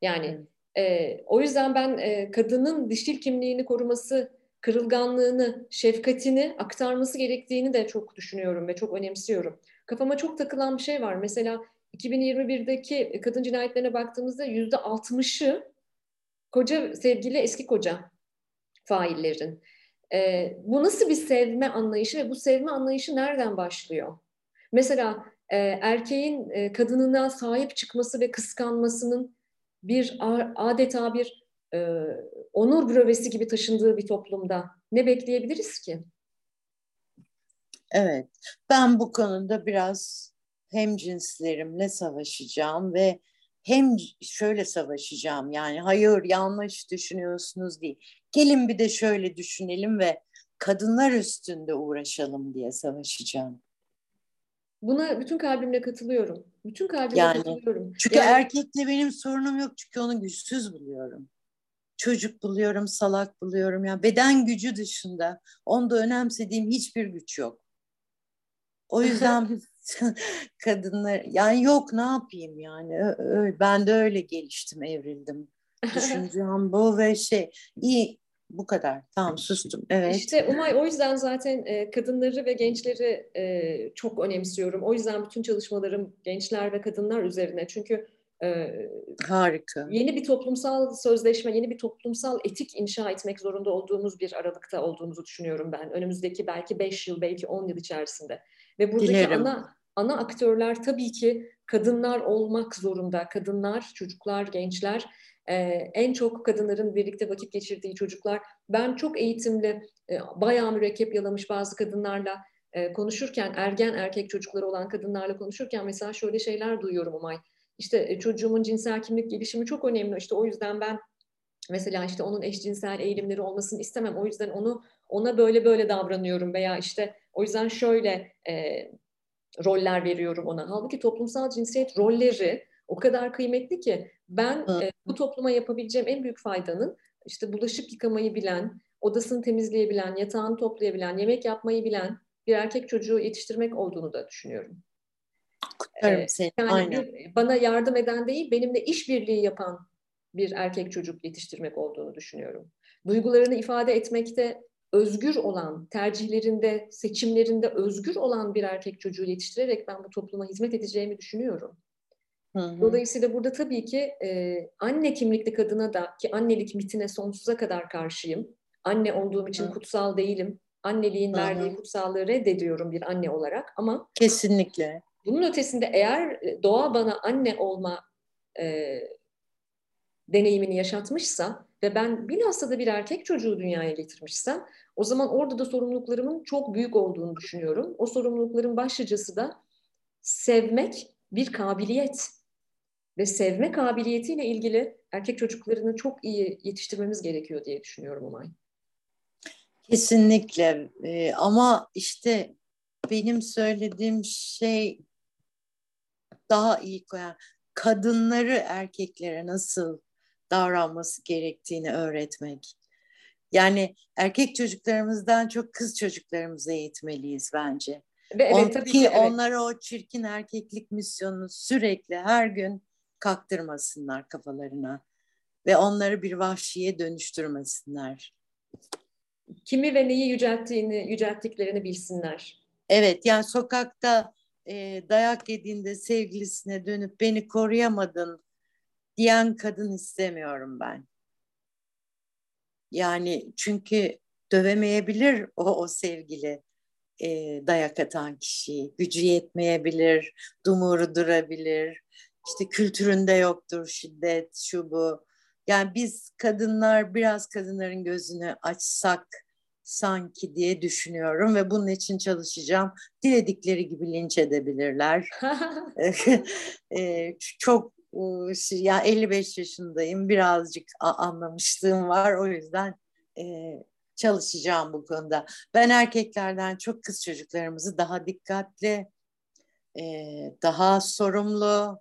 Yani e, o yüzden ben e, kadının dişil kimliğini koruması, kırılganlığını, şefkatini aktarması gerektiğini de çok düşünüyorum ve çok önemsiyorum. Kafama çok takılan bir şey var. Mesela 2021'deki kadın cinayetlerine baktığımızda yüzde altmışı koca sevgili eski koca faillerin. E, bu nasıl bir sevme anlayışı ve bu sevme anlayışı nereden başlıyor? Mesela e, erkeğin e, kadınına sahip çıkması ve kıskanmasının bir adeta bir e, onur brövesi gibi taşındığı bir toplumda ne bekleyebiliriz ki? Evet, ben bu konuda biraz hem cinslerimle savaşacağım ve hem şöyle savaşacağım yani hayır yanlış düşünüyorsunuz değil Gelin bir de şöyle düşünelim ve kadınlar üstünde uğraşalım diye savaşacağım. Buna bütün kalbimle katılıyorum. Bütün kalbimle yani, katılıyorum. Çünkü yani, erkekle benim sorunum yok çünkü onu güçsüz buluyorum. Çocuk buluyorum, salak buluyorum. Yani beden gücü dışında onda önemsediğim hiçbir güç yok. O yüzden kadınlar yani yok ne yapayım yani ben de öyle geliştim evrildim. Düşüncem bu ve şey iyi bu kadar. Tamam sustum. Evet. İşte Umay o yüzden zaten e, kadınları ve gençleri e, çok önemsiyorum. O yüzden bütün çalışmalarım gençler ve kadınlar üzerine. Çünkü e, harika. Yeni bir toplumsal sözleşme, yeni bir toplumsal etik inşa etmek zorunda olduğumuz bir aralıkta olduğumuzu düşünüyorum ben. Önümüzdeki belki 5 yıl, belki 10 yıl içerisinde. Ve buradaki Dilerim. ana ana aktörler tabii ki kadınlar olmak zorunda. Kadınlar, çocuklar, gençler e, en çok kadınların birlikte vakit geçirdiği çocuklar. Ben çok eğitimli, e, bayağı mürekkep yalamış bazı kadınlarla e, konuşurken, ergen erkek çocukları olan kadınlarla konuşurken mesela şöyle şeyler duyuyorum Umay. İşte e, çocuğumun cinsel kimlik gelişimi çok önemli. İşte o yüzden ben mesela işte onun eşcinsel eğilimleri olmasını istemem. O yüzden onu ona böyle böyle davranıyorum veya işte o yüzden şöyle e, roller veriyorum ona. Halbuki toplumsal cinsiyet rolleri o kadar kıymetli ki ben e, bu topluma yapabileceğim en büyük faydanın işte bulaşık yıkamayı bilen, odasını temizleyebilen, yatağını toplayabilen, yemek yapmayı bilen bir erkek çocuğu yetiştirmek olduğunu da düşünüyorum. Kutlarım ee, seni. Yani Aynen. Bir, bana yardım eden değil, benimle işbirliği yapan bir erkek çocuk yetiştirmek olduğunu düşünüyorum. Duygularını ifade etmekte özgür olan, tercihlerinde, seçimlerinde özgür olan bir erkek çocuğu yetiştirerek ben bu topluma hizmet edeceğimi düşünüyorum. Hı hı. Dolayısıyla burada tabii ki e, anne kimlikli kadına da ki annelik mitine sonsuza kadar karşıyım. Anne olduğum için hı. kutsal değilim. Anneliğin hı hı. verdiği kutsallığı reddediyorum bir anne olarak ama kesinlikle. Bunun ötesinde eğer doğa bana anne olma e, deneyimini yaşatmışsa ve ben bilhassa da bir erkek çocuğu dünyaya getirmişsem o zaman orada da sorumluluklarımın çok büyük olduğunu düşünüyorum. O sorumlulukların başlıcası da sevmek bir kabiliyet ve sevme kabiliyetiyle ilgili erkek çocuklarını çok iyi yetiştirmemiz gerekiyor diye düşünüyorum Umay. Kesinlikle ee, ama işte benim söylediğim şey daha iyi koyan kadınları erkeklere nasıl davranması gerektiğini öğretmek. Yani erkek çocuklarımızdan çok kız çocuklarımızı eğitmeliyiz bence. Ve evet, On, tabii ki, ki evet. onlara o çirkin erkeklik misyonunu sürekli her gün kaktırmasınlar kafalarına ve onları bir vahşiye dönüştürmesinler. Kimi ve neyi yücelttiğini, yücelttiklerini bilsinler. Evet, yani sokakta e, dayak yediğinde sevgilisine dönüp beni koruyamadın diyen kadın istemiyorum ben. Yani çünkü dövemeyebilir o, o sevgili e, dayak atan kişiyi. Gücü yetmeyebilir, dumuru durabilir. İşte kültüründe yoktur şiddet, şu bu. Yani biz kadınlar biraz kadınların gözünü açsak sanki diye düşünüyorum ve bunun için çalışacağım. Diledikleri gibi linç edebilirler. e, çok ya 55 yaşındayım birazcık anlamışlığım var o yüzden e, çalışacağım bu konuda. Ben erkeklerden çok kız çocuklarımızı daha dikkatli, e, daha sorumlu,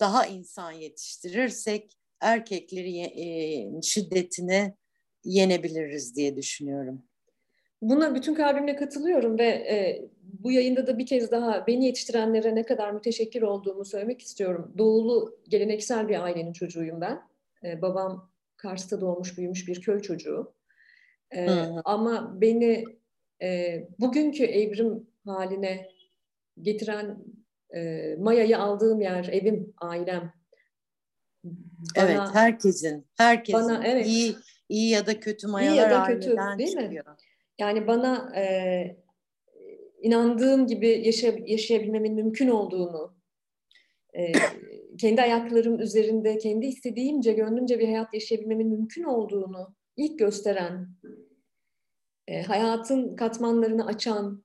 daha insan yetiştirirsek erkekleri e, şiddetini yenebiliriz diye düşünüyorum. Buna bütün kalbimle katılıyorum ve e, bu yayında da bir kez daha beni yetiştirenlere ne kadar müteşekkir olduğumu söylemek istiyorum. Doğulu geleneksel bir ailenin çocuğuyum ben. E, babam Kars'ta doğmuş büyümüş bir köy çocuğu. E, ama beni e, bugünkü evrim haline getiren e, Maya'yı aldığım yer, evim, ailem. Bana, evet, herkesin, herkesin bana, evet, iyi, iyi ya da kötü mayalar iyi ya da kötü, değil çıkıyor. Mi? Yani bana e, inandığım gibi yaşay yaşayabilmemin mümkün olduğunu, e, kendi ayaklarım üzerinde, kendi istediğimce, gönlümce bir hayat yaşayabilmemin mümkün olduğunu ilk gösteren, e, hayatın katmanlarını açan,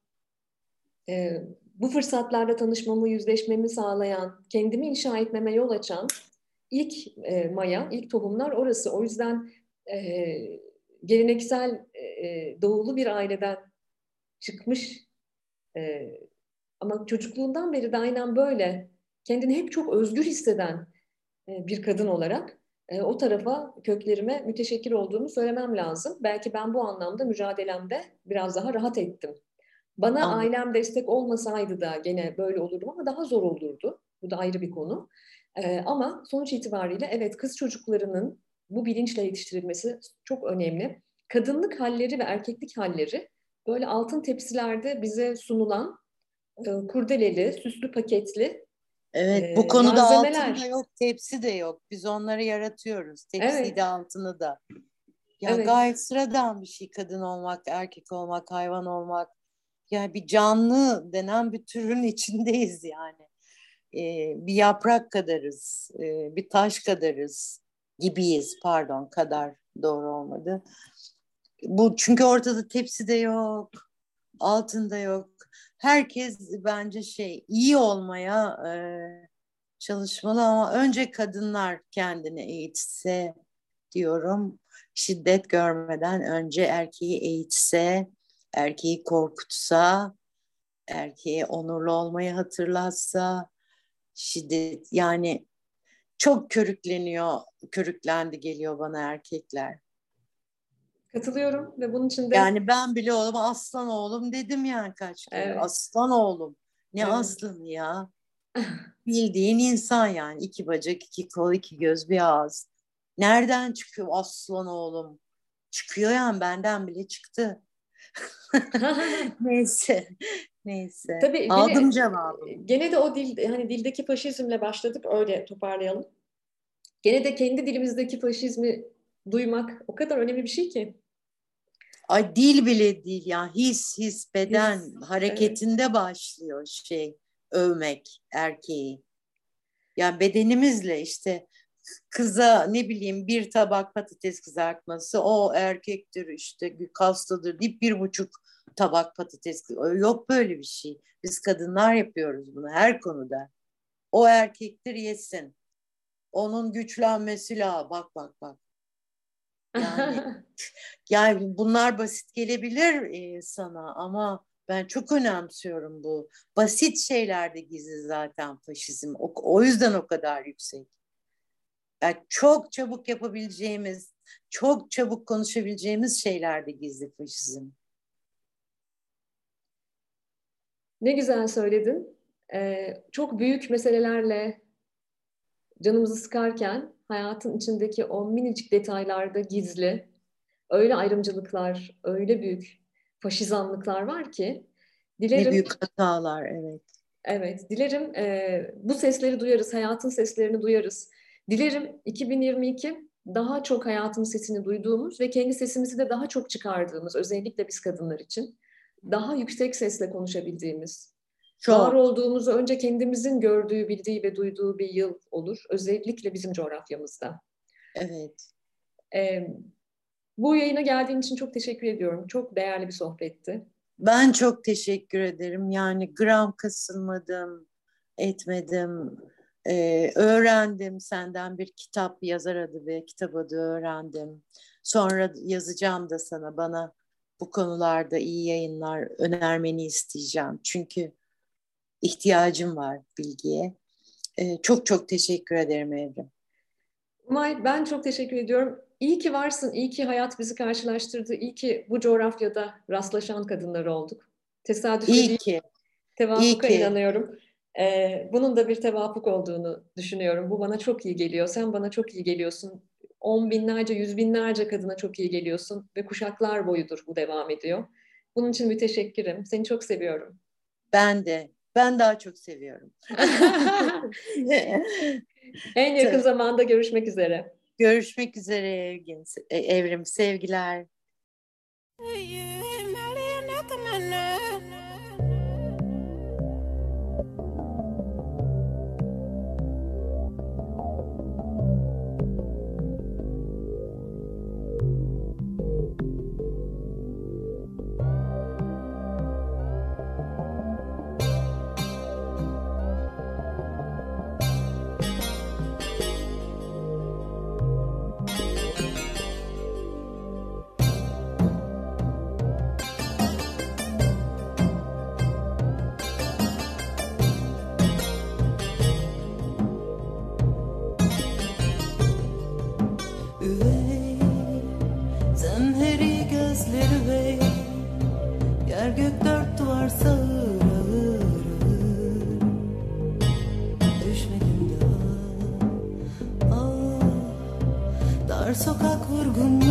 e, bu fırsatlarla tanışmamı, yüzleşmemi sağlayan, kendimi inşa etmeme yol açan ilk e, maya, ilk tohumlar orası. O yüzden e, geleneksel e, doğulu bir aileden çıkmış e, ama çocukluğundan beri de aynen böyle kendini hep çok özgür hisseden e, bir kadın olarak e, o tarafa köklerime müteşekkir olduğumu söylemem lazım. Belki ben bu anlamda mücadelemde biraz daha rahat ettim. Bana Anladım. ailem destek olmasaydı da gene böyle olurdum ama daha zor olurdu. Bu da ayrı bir konu. Ee, ama sonuç itibariyle evet kız çocuklarının bu bilinçle yetiştirilmesi çok önemli. Kadınlık halleri ve erkeklik halleri böyle altın tepsilerde bize sunulan e, kurdeleli, süslü paketli Evet, bu e, konuda malzemeler. altın da yok, tepsi de yok. Biz onları yaratıyoruz. Tepsi evet. de altını da. Ya evet. gayet sıradan bir şey kadın olmak, erkek olmak, hayvan olmak. Yani bir canlı denen bir türün içindeyiz yani. Ee, bir yaprak kadarız, ee, bir taş kadarız gibiyiz. Pardon, kadar doğru olmadı. Bu çünkü ortada tepsi de yok, altında yok. Herkes bence şey iyi olmaya e, çalışmalı ama önce kadınlar kendini eğitse diyorum. Şiddet görmeden önce erkeği eğitse, erkeği korkutsa, erkeğe onurlu olmayı hatırlatsa, şiddet yani çok körükleniyor, körüklendi geliyor bana erkekler. Katılıyorum ve bunun için de... Yani ben bile oğlum aslan oğlum dedim yani kaç kere. Evet. Aslan oğlum. Ne evet. aslanı ya? Bildiğin insan yani. iki bacak, iki kol, iki göz, bir ağız. Nereden çıkıyor aslan oğlum? Çıkıyor yani benden bile çıktı. Neyse. Neyse. Tabii Aldım gene, cevabı. Gene de o dil hani dildeki faşizmle başladık öyle toparlayalım. Gene de kendi dilimizdeki faşizmi duymak o kadar önemli bir şey ki. Ay dil bile değil ya his his beden his, hareketinde evet. başlıyor şey övmek erkeği. Yani bedenimizle işte kıza ne bileyim bir tabak patates kızartması o erkektir işte kastadır deyip bir buçuk tabak patates yok böyle bir şey. Biz kadınlar yapıyoruz bunu her konuda. O erkektir yesin. Onun güçlenmesi la bak bak bak. Yani, yani bunlar basit gelebilir e, sana ama ben çok önemsiyorum bu. Basit şeylerde gizli zaten faşizm. O, o yüzden o kadar yüksek. Yani çok çabuk yapabileceğimiz, çok çabuk konuşabileceğimiz şeylerde gizli faşizm. Ne güzel söyledin. Ee, çok büyük meselelerle canımızı sıkarken hayatın içindeki o minicik detaylarda gizli öyle ayrımcılıklar, öyle büyük faşizanlıklar var ki dilerim... Ne büyük hatalar, evet. Evet, dilerim e, bu sesleri duyarız, hayatın seslerini duyarız. Dilerim 2022 daha çok hayatın sesini duyduğumuz ve kendi sesimizi de daha çok çıkardığımız, özellikle biz kadınlar için daha yüksek sesle konuşabildiğimiz, çok. var olduğumuzu önce kendimizin gördüğü, bildiği ve duyduğu bir yıl olur. Özellikle bizim coğrafyamızda. Evet. Ee, bu yayına geldiğin için çok teşekkür ediyorum. Çok değerli bir sohbetti. Ben çok teşekkür ederim. Yani gram kasılmadım, etmedim. Ee, öğrendim senden bir kitap yazar adı ve kitap adı öğrendim. Sonra yazacağım da sana bana bu konularda iyi yayınlar önermeni isteyeceğim. Çünkü ihtiyacım var bilgiye. Ee, çok çok teşekkür ederim Evrim. Umay ben çok teşekkür ediyorum. İyi ki varsın, iyi ki hayat bizi karşılaştırdı, iyi ki bu coğrafyada rastlaşan kadınlar olduk. Tesadüf iyi değil, ki. tevafuka iyi inanıyorum. Ee, bunun da bir tevafuk olduğunu düşünüyorum. Bu bana çok iyi geliyor. Sen bana çok iyi geliyorsun. On binlerce, yüz binlerce kadına çok iyi geliyorsun ve kuşaklar boyudur bu devam ediyor. Bunun için müteşekkirim. Seni çok seviyorum. Ben de. Ben daha çok seviyorum. en yakın Tabii. zamanda görüşmek üzere. Görüşmek üzere Evgin, e, Evrim. Sevgiler. kurgunum